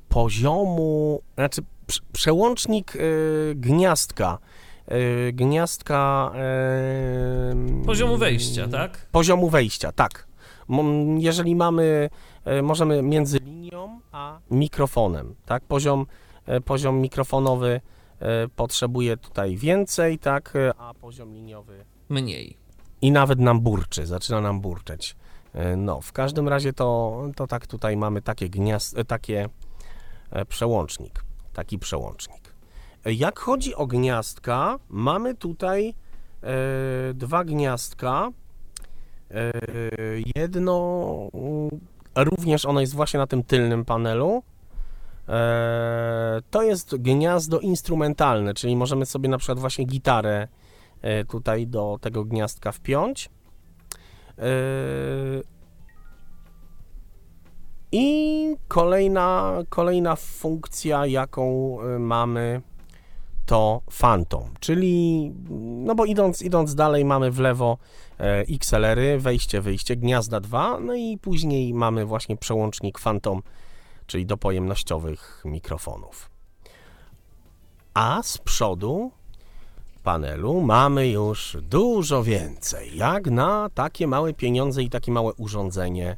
S3: poziomu, znaczy prze- przełącznik y, gniazdka. Y, gniazdka.
S2: Poziomu wejścia, tak?
S3: Poziomu wejścia, tak. Jeżeli mamy, e, możemy między linią a mikrofonem, tak? Poziom, e, poziom mikrofonowy potrzebuje tutaj więcej, tak? E, A poziom liniowy
S2: Mniej.
S3: i nawet nam burczy, zaczyna nam burczeć. E, No, w każdym razie to, to tak tutaj mamy takie gniazd, e, takie e, przełącznik, taki przełącznik. E, Jak chodzi o gniazdka, mamy tutaj e, dwa gniazdka. E, jedno, również ono jest właśnie na tym tylnym panelu. E, to jest gniazdo instrumentalne, czyli możemy sobie na przykład właśnie gitarę e, tutaj do tego gniazdka wpiąć. E, I kolejna, kolejna funkcja, jaką e, mamy, to Phantom, czyli, no bo idąc, idąc dalej mamy w lewo e, XLR-y, wejście, wyjście, gniazda 2, no i później mamy właśnie przełącznik Phantom, czyli do pojemnościowych mikrofonów. A z przodu panelu mamy już dużo więcej. Jak na takie małe pieniądze i takie małe urządzenie,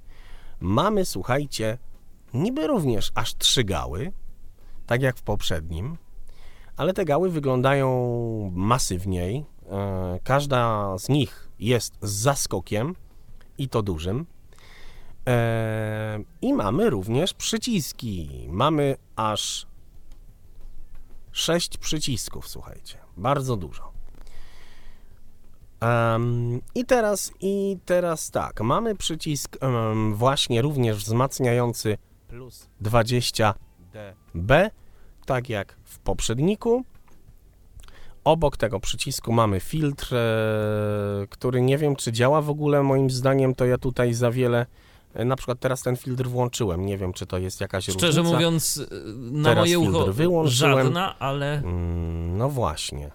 S3: mamy, słuchajcie, niby również aż trzy gały, tak jak w poprzednim, ale te gały wyglądają masywniej. E, każda z nich jest z zaskokiem i to dużym. E, I mamy również przyciski. Mamy aż sześć przycisków, słuchajcie. Bardzo dużo. Um, I teraz, i teraz tak, mamy przycisk um, właśnie również wzmacniający plus 20 dB, tak jak w poprzedniku. Obok tego przycisku mamy filtr, e, który nie wiem czy działa w ogóle, moim zdaniem to ja tutaj za wiele na przykład teraz ten filtr włączyłem, nie wiem czy to jest jakaś
S2: Szczerze
S3: różnica.
S2: mówiąc, y, na
S3: Teraz
S2: moje ucho
S3: wyłączyłem.
S2: żadna, ale
S3: Mm, No właśnie.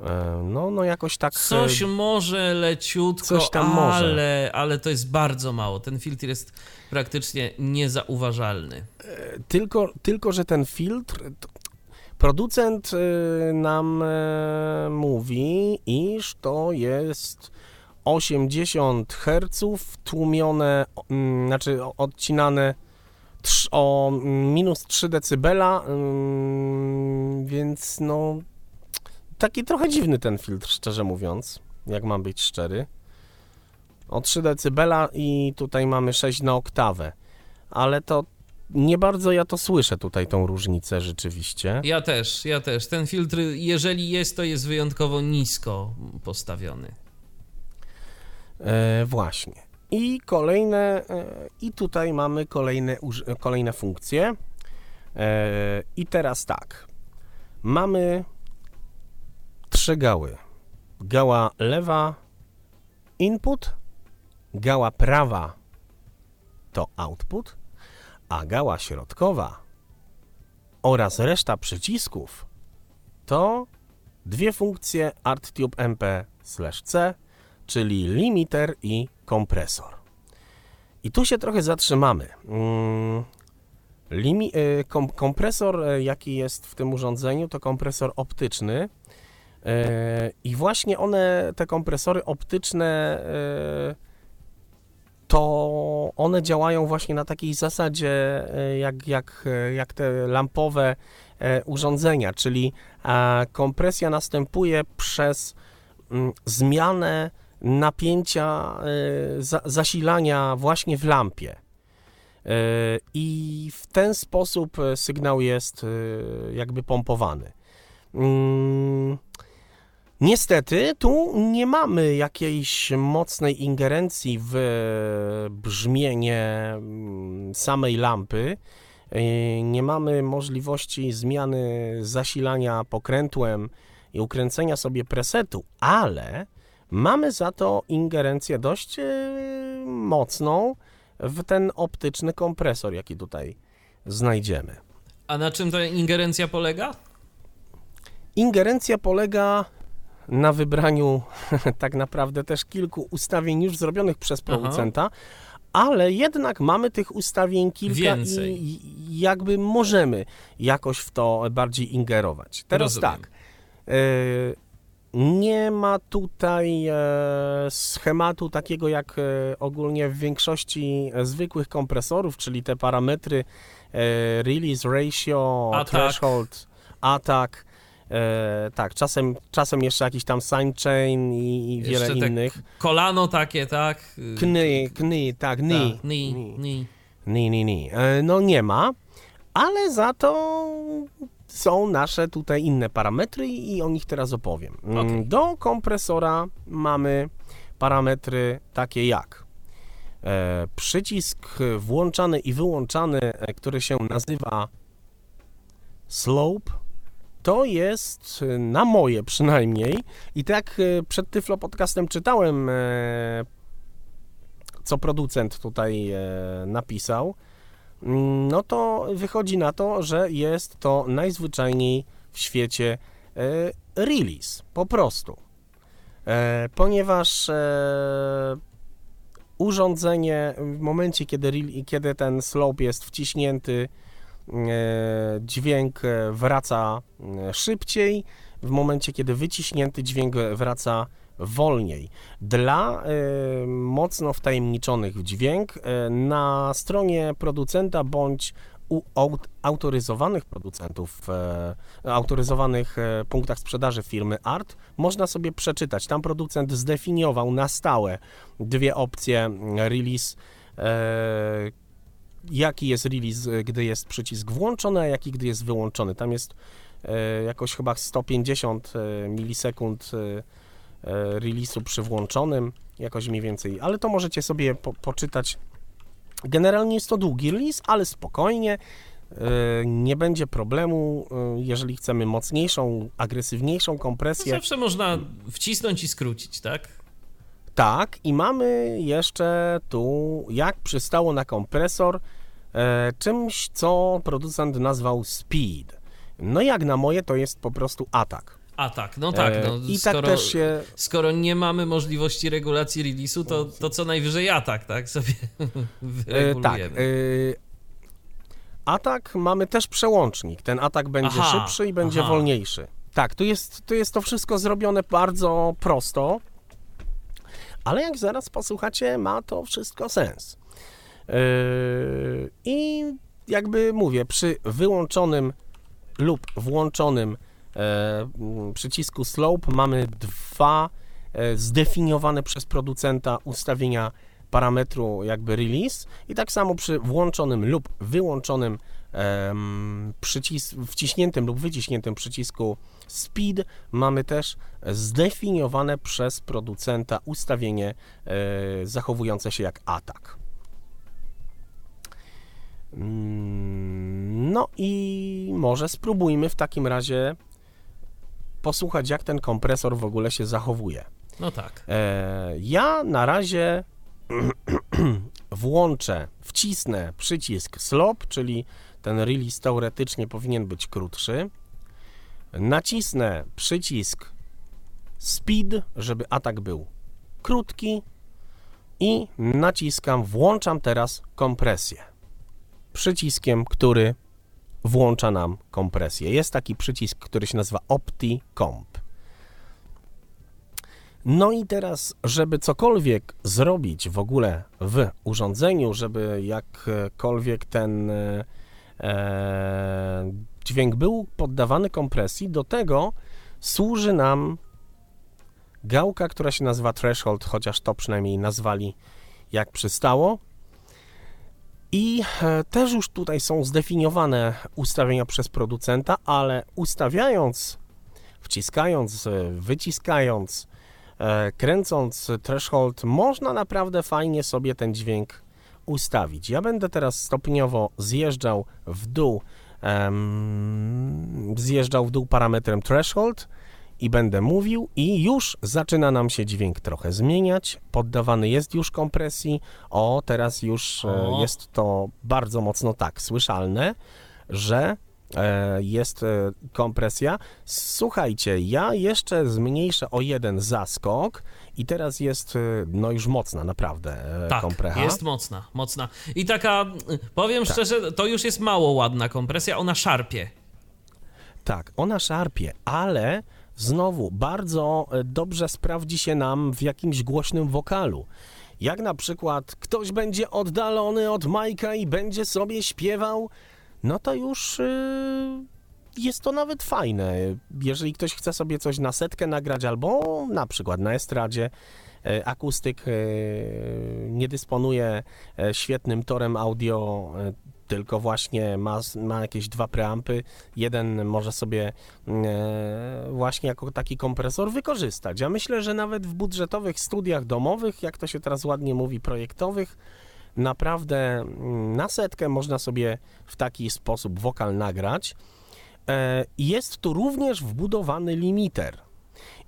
S3: E, No, no jakoś tak.
S2: coś
S3: e,
S2: może leciutko,
S3: Coś tam może.
S2: ale, ale to jest bardzo mało. Ten filtr jest praktycznie niezauważalny.
S3: Tylko, tylko, że ten filtr. Producent e, nam e, mówi, iż to jest 80 Hz tłumione, mm, znaczy odcinane o minus 3 dB, więc no taki trochę dziwny ten filtr, szczerze mówiąc, jak mam być szczery. O 3 dB i tutaj mamy 6 na oktawę, ale to nie bardzo ja to słyszę tutaj tą różnicę rzeczywiście.
S2: Ja też, ja też. Ten filtr, jeżeli jest, to jest wyjątkowo nisko postawiony.
S3: E, właśnie. I kolejne, e, i tutaj mamy kolejne, kolejne funkcje. E, I teraz tak. Mamy trzy gały. Gała lewa input, gała prawa to output, a gała środkowa oraz reszta przycisków to dwie funkcje ArtTube MP/C czyli limiter i kompresor. I tu się trochę zatrzymamy. Mm, Limi, y, kom, kompresor, y, jaki jest w tym urządzeniu, to kompresor optyczny. Y, I właśnie one, te kompresory optyczne, to one działają właśnie na takiej zasadzie, jak, jak, jak te lampowe urządzenia, czyli kompresja następuje przez mm, zmianę napięcia e, za, zasilania właśnie w lampie. E, I w ten sposób e, sygnał jest jakby pompowany. Mm, Niestety, tu nie mamy jakiejś mocnej ingerencji w brzmienie mm, samej lampy. Nie mamy możliwości zmiany zasilania pokrętłem i ukręcenia sobie presetu, ale mamy za to ingerencję dość e, mocną w ten optyczny kompresor, jaki tutaj znajdziemy.
S2: A na czym ta ingerencja polega?
S3: Ingerencja polega na wybraniu tak naprawdę też kilku ustawień już zrobionych przez
S2: Aha.
S3: producenta, ale jednak mamy tych ustawień kilka
S2: Więcej.
S3: i i jakby możemy jakoś w to bardziej ingerować. Teraz
S2: Rozumiem.
S3: tak. e, Nie ma tutaj e, schematu takiego jak e, ogólnie w większości e, zwykłych kompresorów, czyli te parametry release ratio,
S2: Attack.
S3: threshold, attack. E, tak, czasem, czasem jeszcze jakiś tam sidechain i, i wiele innych.
S2: Kolano takie, tak?
S3: Kny, kny, tak, ni.
S2: tak, Ni, ni.
S3: Ni, ni, ni. E, No nie ma, ale za to są nasze tutaj inne parametry i o nich teraz opowiem. Mm,
S2: Okej.
S3: Do kompresora mamy parametry takie jak e, przycisk włączany i wyłączany, e, który się nazywa slope. To jest e, na moje przynajmniej i tak e, przed Tyflo Podcastem czytałem e, co producent tutaj e, napisał, no to wychodzi na to, że jest to najzwyczajniej w świecie release, po prostu. E, ponieważ e, urządzenie w momencie, kiedy, kiedy ten slope jest wciśnięty, e, dźwięk wraca szybciej, w momencie, kiedy wyciśnięty dźwięk wraca wolniej. Dla y, mocno wtajemniczonych w dźwięk y, na stronie producenta bądź u autoryzowanych producentów, e, autoryzowanych e, punktach sprzedaży firmy ART można sobie przeczytać. Tam producent zdefiniował na stałe dwie opcje release. E, jaki jest release, gdy jest przycisk włączony, a jaki gdy jest wyłączony. Tam jest jakoś chyba 150 milisekund release'u przy włączonym, jakoś mniej więcej, ale to możecie sobie po, poczytać Generalnie jest to długi release, ale spokojnie, e, nie będzie problemu, e, jeżeli chcemy mocniejszą, agresywniejszą kompresję.
S2: Zawsze można wcisnąć i skrócić, tak?
S3: Tak, i mamy jeszcze tu, jak przystało na kompresor, e, czymś, co producent nazwał speed. No jak na moje, to jest po prostu atak.
S2: A tak, no tak. No,
S3: I tak skoro, tak też się...
S2: skoro nie mamy możliwości regulacji release'u, to, to co najwyżej atak, tak? Sobie wyregulujemy. tak. Yy,
S3: atak mamy też przełącznik. Ten atak będzie aha, szybszy i będzie aha. wolniejszy. Tak, tu jest, tu jest to wszystko zrobione bardzo prosto, ale jak zaraz posłuchacie, ma to wszystko sens. I jakby mówię, przy wyłączonym lub włączonym E, przycisku slope mamy dwa e, zdefiniowane przez producenta ustawienia parametru jakby release i tak samo przy włączonym lub wyłączonym przycis wciśniętym lub wyciśniętym przycisku speed mamy też zdefiniowane przez producenta ustawienie e, zachowujące się jak atak. Mm, no i może spróbujmy w takim razie posłuchać, jak ten kompresor w ogóle się zachowuje.
S2: No tak.
S3: E, ja na razie włączę, wcisnę przycisk slop, czyli ten release teoretycznie powinien być krótszy. Nacisnę przycisk speed, żeby atak był krótki i naciskam, włączam teraz kompresję. Przyciskiem, który włącza nam kompresję. Jest taki przycisk, który się nazywa Opti Comp. No i teraz, żeby cokolwiek zrobić w ogóle w urządzeniu, żeby jakkolwiek ten e, dźwięk był poddawany kompresji, do tego służy nam gałka, która się nazywa threshold, chociaż to przynajmniej nazwali jak przystało. I e, też już tutaj są zdefiniowane ustawienia przez producenta, ale ustawiając, wciskając, e, wyciskając, e, kręcąc threshold, można naprawdę fajnie sobie ten dźwięk ustawić. Ja będę teraz stopniowo zjeżdżał w dół, zjeżdżał w dół parametrem threshold, i będę mówił i już zaczyna nam się dźwięk trochę zmieniać, poddawany jest już kompresji, o teraz już e, o. jest to bardzo mocno tak słyszalne, że e, jest e, kompresja. Słuchajcie, ja jeszcze zmniejszę o jeden zaskok i teraz jest no już mocna naprawdę
S2: tak,
S3: komprecha.
S2: jest mocna, mocna. I taka, powiem tak. szczerze, to już jest mało ładna kompresja, ona szarpie.
S3: Tak, ona szarpie, ale znowu bardzo e, dobrze sprawdzi się nam w jakimś głośnym wokalu. Jak na przykład ktoś będzie oddalony od Majka i będzie sobie śpiewał, no to już yy, jest to nawet fajne. Jeżeli ktoś chce sobie coś na setkę nagrać albo na przykład na estradzie, e, akustyk nie dysponuje świetnym torem audio tylko właśnie ma, ma jakieś dwa preampy, jeden może sobie e, właśnie jako taki kompresor wykorzystać. Ja myślę, że nawet w budżetowych studiach domowych, jak to się teraz ładnie mówi, projektowych, naprawdę mm, na setkę można sobie w taki sposób wokal nagrać. E, jest tu również wbudowany limiter.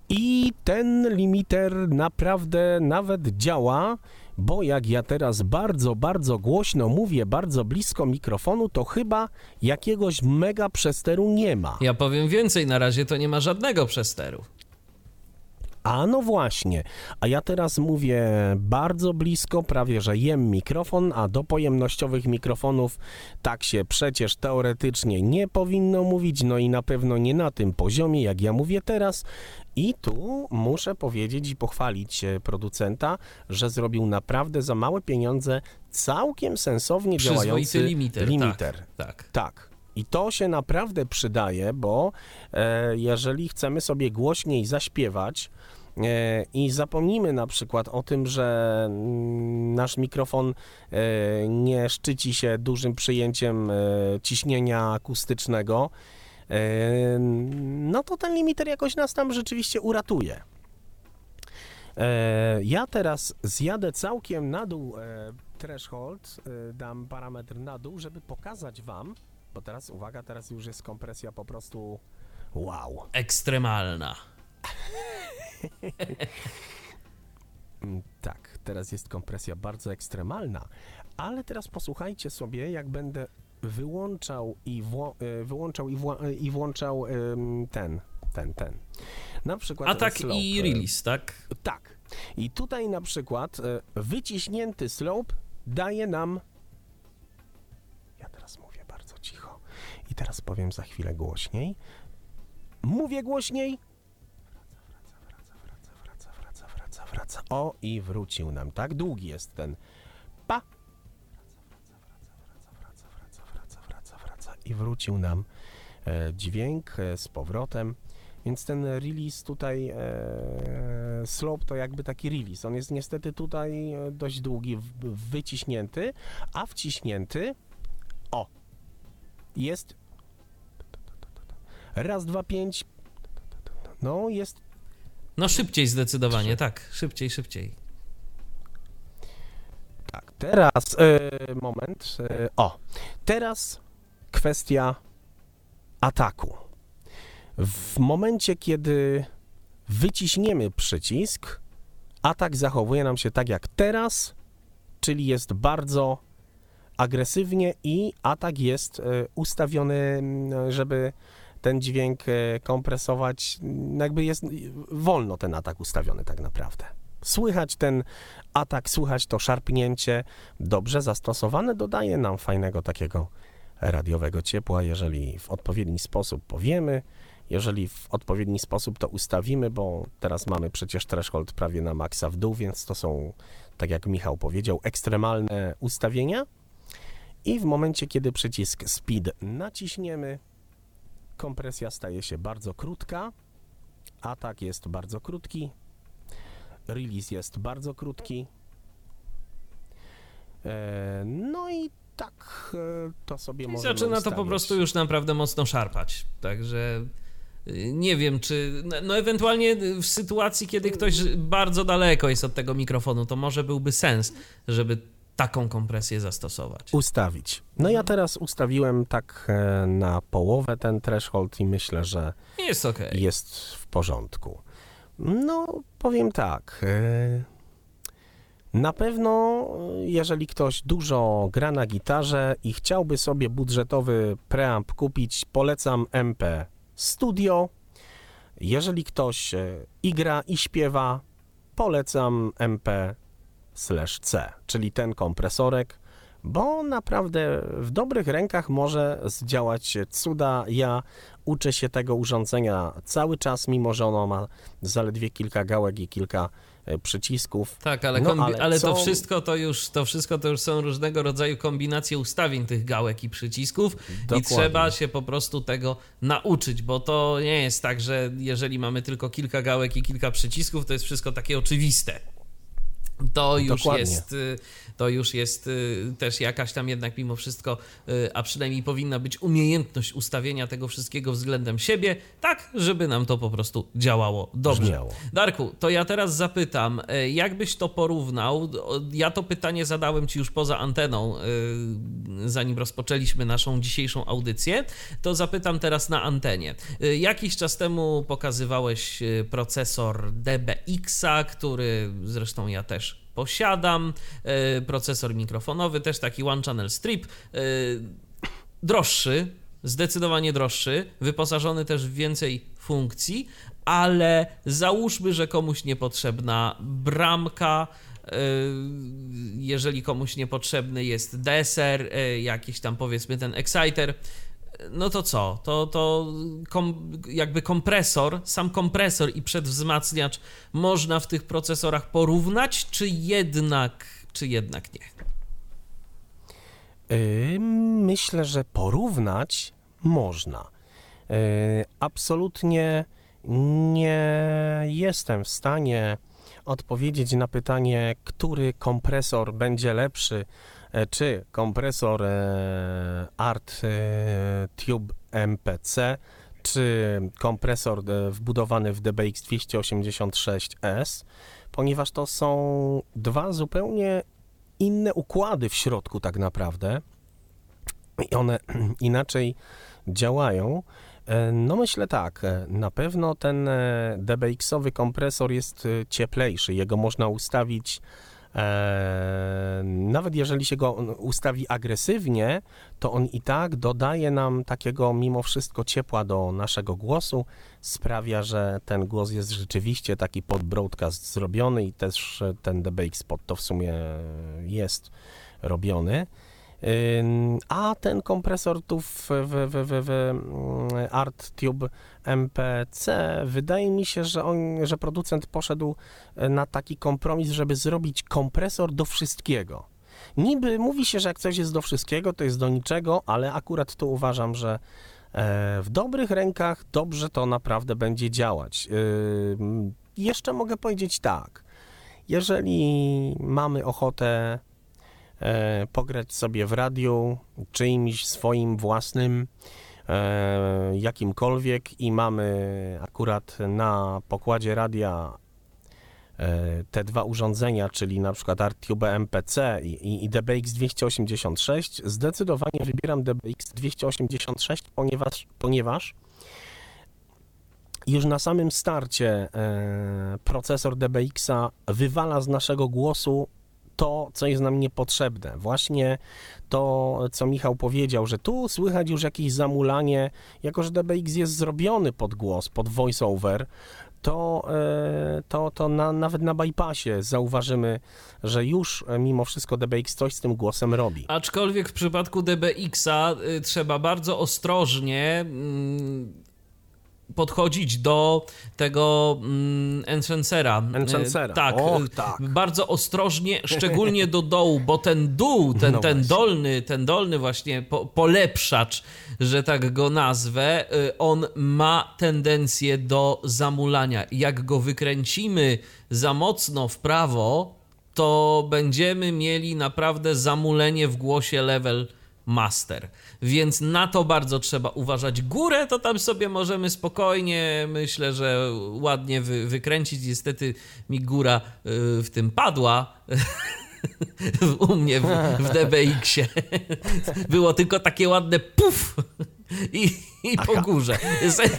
S3: I ten limiter naprawdę nawet działa bo jak ja teraz bardzo, bardzo głośno mówię, bardzo blisko mikrofonu, to chyba jakiegoś mega przesteru nie ma.
S2: Ja powiem więcej, na razie to nie ma żadnego przesteru.
S3: A no właśnie, a ja teraz mówię bardzo blisko, prawie że jem mikrofon, a do pojemnościowych mikrofonów tak się przecież teoretycznie nie powinno mówić, no i na pewno nie na tym poziomie, jak ja mówię teraz. I tu muszę powiedzieć i pochwalić producenta, że zrobił naprawdę za małe pieniądze całkiem sensownie działający
S2: limiter.
S3: limiter.
S2: Tak, tak.
S3: tak. I to się naprawdę przydaje, bo e, jeżeli chcemy sobie głośniej zaśpiewać, e, i zapomnimy na przykład o tym, że mm, nasz mikrofon e, nie szczyci się dużym przyjęciem e, ciśnienia akustycznego, e, no to ten limiter jakoś nas tam rzeczywiście uratuje. Ja teraz zjadę całkiem na dół e, threshold, e, dam parametr na dół, żeby pokazać Wam, bo teraz, uwaga, teraz już jest kompresja po prostu wow.
S2: Ekstremalna.
S3: Tak, teraz jest kompresja bardzo ekstremalna, ale teraz posłuchajcie sobie, jak będę wyłączał i, wło- e, wyłączał i, wła- i włączał ten, ten, ten. Na przykład
S2: Atak
S3: slope,
S2: i
S3: e,
S2: release, tak?
S3: Tak. I tutaj na przykład e, wyciśnięty slope daje nam. Ja teraz mówię bardzo cicho. I teraz powiem za chwilę głośniej. Mówię głośniej. Wraca, wraca, wraca, wraca, wraca, wraca, wraca. O, i wrócił nam. Tak długi jest ten. I wrócił nam e, dźwięk e, z powrotem. Więc ten release tutaj, e, slope to jakby taki release. On jest niestety tutaj e, dość długi, w- wyciśnięty, a wciśnięty, o, jest raz, dwa, pięć, no jest
S2: No szybciej zdecydowanie, tak. Szybciej, szybciej.
S3: tak. Teraz, e, moment, e, o, teraz kwestia ataku. W momencie, kiedy wyciśniemy przycisk, atak zachowuje nam się tak jak teraz, czyli jest bardzo agresywnie i atak jest e, ustawiony, żeby ten dźwięk e, kompresować, m, jakby jest wolno ten atak ustawiony tak naprawdę. Słychać ten atak, słychać to szarpnięcie, dobrze zastosowane, dodaje nam fajnego takiego radiowego ciepła, jeżeli w odpowiedni sposób powiemy, jeżeli w odpowiedni sposób to ustawimy, bo teraz mamy przecież threshold prawie na maksa w dół, więc to są, tak jak Michał powiedział, ekstremalne ustawienia. I w momencie, kiedy przycisk speed naciśniemy, kompresja staje się bardzo krótka, atak jest bardzo krótki, release jest bardzo krótki. E, No i tak e, to sobie
S2: I
S3: możemy
S2: zaczyna to po prostu już naprawdę mocno szarpać. Także y, nie wiem, czy. no- No, ewentualnie w sytuacji, kiedy ktoś bardzo daleko jest od tego mikrofonu, to może byłby sens, żeby taką kompresję zastosować.
S3: ustawić. No ja teraz ustawiłem tak e, na połowę ten threshold i myślę, że
S2: Jest ok.
S3: jest w porządku. No, powiem tak. Na pewno, e, jeżeli ktoś dużo gra na gitarze i chciałby sobie budżetowy preamp kupić, polecam MP Studio. Jeżeli ktoś e, i gra i śpiewa, polecam MP C, czyli ten kompresorek, bo naprawdę w dobrych rękach może zdziałać cuda. Ja uczę się tego urządzenia cały czas, mimo że ono ma zaledwie kilka gałek i kilka przycisków.
S2: Tak, ale,
S3: No,
S2: ale,
S3: ale
S2: to
S3: co-
S2: wszystko to już to wszystko to już są różnego rodzaju kombinacje ustawień tych gałek i przycisków i
S3: Dokładnie.
S2: trzeba się po prostu tego nauczyć, bo to nie jest tak, że jeżeli mamy tylko kilka gałek i kilka przycisków, to jest wszystko takie oczywiste. To już
S3: Dokładnie.
S2: jest, y, to już jest y, też jakaś tam jednak mimo wszystko, y, a przynajmniej powinna być umiejętność ustawienia tego wszystkiego względem siebie, tak, żeby nam to po prostu działało dobrze.
S3: Brzmiało.
S2: Darku, to ja teraz zapytam, e, jak byś to porównał? Ja to pytanie zadałem ci już poza anteną, zanim rozpoczęliśmy naszą dzisiejszą audycję, to zapytam teraz na antenie. Jakiś czas temu pokazywałeś procesor DBX-a, który zresztą ja też posiadam. E, procesor mikrofonowy, też taki One Channel Strip. E, droższy, zdecydowanie droższy, wyposażony też w więcej funkcji, ale załóżmy, że komuś niepotrzebna bramka, jeżeli komuś niepotrzebny jest deser, jakiś tam powiedzmy ten exciter, no to co? To, to kom, jakby kompresor, sam kompresor i przedwzmacniacz można w tych procesorach porównać, czy jednak, czy jednak nie?
S3: Yy, myślę, że porównać można. Yy, absolutnie nie jestem w stanie odpowiedzieć na pytanie, który kompresor będzie lepszy czy kompresor e, Art e, Tube MPC, czy kompresor wbudowany w DBX 286S, ponieważ to są dwa zupełnie inne układy w środku tak naprawdę i one inaczej działają. No myślę tak, na pewno ten DBX-owy kompresor jest cieplejszy, jego można ustawić E, nawet jeżeli się go ustawi agresywnie, to on i tak dodaje nam takiego mimo wszystko ciepła do naszego głosu, sprawia, że ten głos jest rzeczywiście taki pod broadcast zrobiony i też ten DBX pod to w sumie jest robiony. A ten kompresor tu w, w, w, w, mm, ArtTube MPC wydaje mi się, że, on, że producent poszedł e, na taki kompromis, żeby zrobić kompresor do wszystkiego. Niby mówi się, że jak coś jest do wszystkiego, to jest do niczego, ale akurat tu uważam, że e, w dobrych rękach dobrze to naprawdę będzie działać. Jeszcze mogę powiedzieć tak. Jeżeli mamy ochotę e, pograć sobie w radiu, czyimś swoim własnym, e, jakimkolwiek i mamy akurat na pokładzie radia e, te dwa urządzenia, czyli na przykład ArtTube MPC i, i DBX 286, zdecydowanie wybieram DBX 286, ponieważ, ponieważ już na samym starcie e, procesor DBX-a wywala z naszego głosu to, co jest nam niepotrzebne. Właśnie to, co Michał powiedział, że tu słychać już jakieś zamulanie, jako że DBX jest zrobiony pod głos, pod voiceover, to, e, to, to na, nawet na bypassie zauważymy, że już mimo wszystko DBX coś z tym głosem robi.
S2: Aczkolwiek w przypadku DBX-a y, trzeba bardzo ostrożnie mm, podchodzić do tego mm, Enchancera.
S3: Enchancera.
S2: Tak,
S3: Och, tak,
S2: bardzo ostrożnie, szczególnie do dołu, bo ten dół, ten, no ten dolny, ten dolny właśnie po, polepszacz, że tak go nazwę, y, on ma tendencję do zamulania. Jak go wykręcimy za mocno w prawo, to będziemy mieli naprawdę zamulenie w głosie level master. Więc na to bardzo trzeba uważać. Górę to tam sobie możemy spokojnie, myślę, że ładnie wy, wykręcić. Niestety mi góra y, w tym padła. U mnie w, w DBX-ie było tylko takie ładne puf i, i po górze.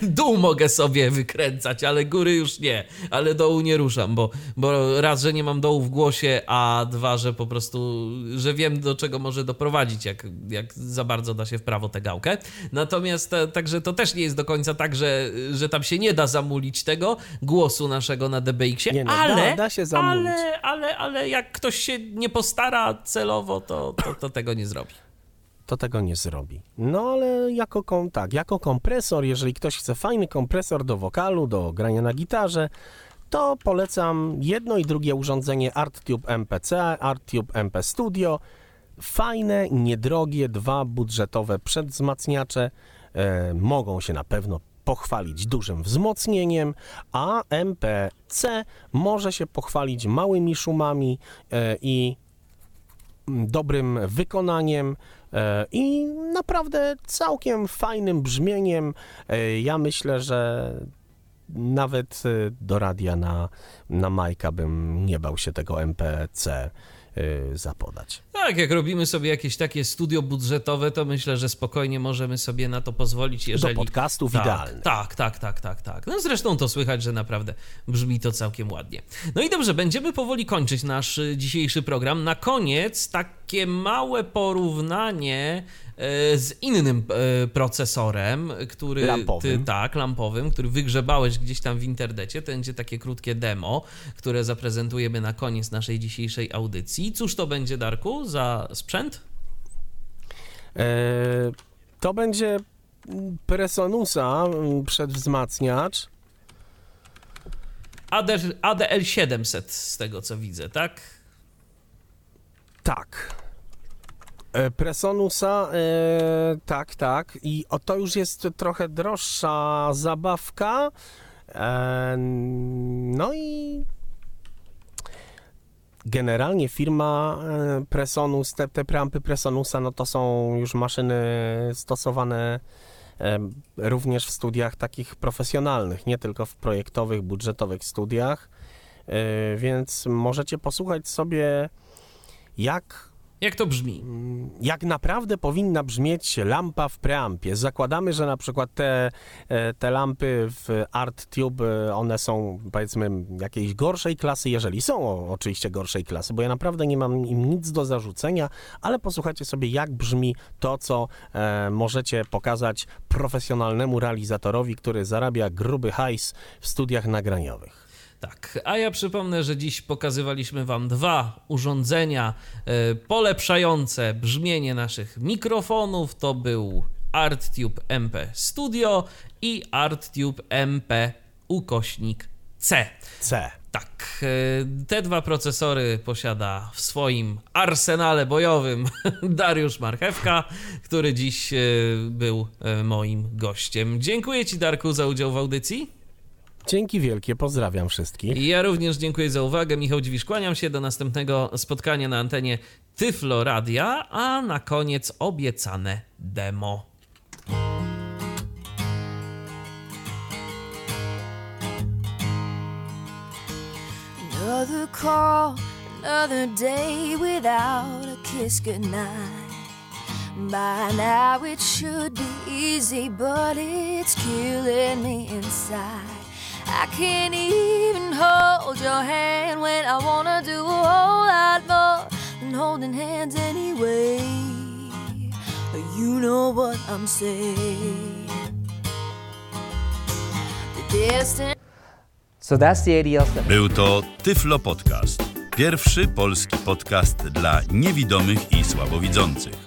S2: Dół mogę sobie wykręcać, ale góry już nie. Ale dołu nie ruszam, bo, bo raz, że nie mam dołu w głosie, a dwa, że po prostu, że wiem do czego może doprowadzić, jak, jak za bardzo da się w prawo tę gałkę. Natomiast e, także to też nie jest do końca tak, że, że tam się nie da zamulić tego głosu naszego na DBX-ie,
S3: no,
S2: ale,
S3: da, da się zamulić.
S2: ale, ale, ale jak ktoś się nie postara celowo, to, to, to tego nie zrobi
S3: to tego nie zrobi. No ale jako, tak, jako kompresor, jeżeli ktoś chce fajny kompresor do wokalu, do grania na gitarze, to polecam jedno i drugie urządzenie ArtTube MPC, ArtTube MP Studio. Fajne, niedrogie, dwa budżetowe przedwzmacniacze e, mogą się na pewno pochwalić dużym wzmocnieniem, a MPC może się pochwalić małymi szumami e, i dobrym wykonaniem, i naprawdę całkiem fajnym brzmieniem. E, ja myślę, że nawet e, do radia na, na Majka bym nie bał się tego MPC zapodać.
S2: Tak, jak robimy sobie jakieś takie studio budżetowe, to myślę, że spokojnie możemy sobie na to pozwolić, jeżeli...
S3: Do podcastów
S2: tak. Tak, tak, tak, tak, tak. No zresztą to słychać, że naprawdę brzmi to całkiem ładnie. No i dobrze, będziemy powoli kończyć nasz y, dzisiejszy program. Na koniec takie małe porównanie z innym e, procesorem, który
S3: Lampowym.
S2: ty tak, lampowym, który wygrzebałeś gdzieś tam w internecie. To będzie takie krótkie demo, które zaprezentujemy na koniec naszej dzisiejszej audycji. Cóż to będzie, Darku, za sprzęt?
S3: E, to będzie Presonusa mm, przedwzmacniacz.
S2: ADL, ADL 700 z tego co widzę, tak?
S3: Tak. E, Presonusa, e, tak, tak. I o, to już jest trochę droższa zabawka. E, no i generalnie firma e, Presonus, te, te preampy Presonusa, no to są już maszyny stosowane e, również w studiach takich profesjonalnych, nie tylko w projektowych, budżetowych studiach. Więc możecie posłuchać sobie, jak
S2: Jak to brzmi?
S3: jak naprawdę powinna brzmieć lampa w preampie. Zakładamy, że na przykład te, e, te lampy w ArtTube, e, one są powiedzmy jakiejś gorszej klasy, jeżeli są oczywiście gorszej klasy, bo ja naprawdę nie mam im nic do zarzucenia, ale posłuchajcie sobie, jak brzmi to, co e, możecie pokazać profesjonalnemu realizatorowi, który zarabia gruby hajs w studiach nagraniowych.
S2: Tak, a ja przypomnę, że dziś pokazywaliśmy Wam dwa urządzenia e, polepszające brzmienie naszych mikrofonów. To był ArtTube MP Studio i ArtTube MP ukośnik C.
S3: C.
S2: Tak, e, te dwa procesory posiada w swoim arsenale bojowym Dariusz Marchewka, który dziś e, był moim gościem. Dziękuję Ci, Darku, za udział w audycji.
S3: Dzięki wielkie, pozdrawiam wszystkich.
S2: Ja również dziękuję za uwagę. Michał Dziwisz, kłaniam się do następnego spotkania na antenie Tyflo Radia, a na koniec obiecane demo.
S4: Another call, another day without a kiss goodnight. By now it should be easy, but it's killing me inside. I can't even hold your hand when I wanna do a whole lot more than holding hands anyway. You know what I'm saying. The distance.
S5: So that's the ADL 7.
S1: Był to Tyflo Podcast. Pierwszy polski podcast dla niewidomych i słabowidzących.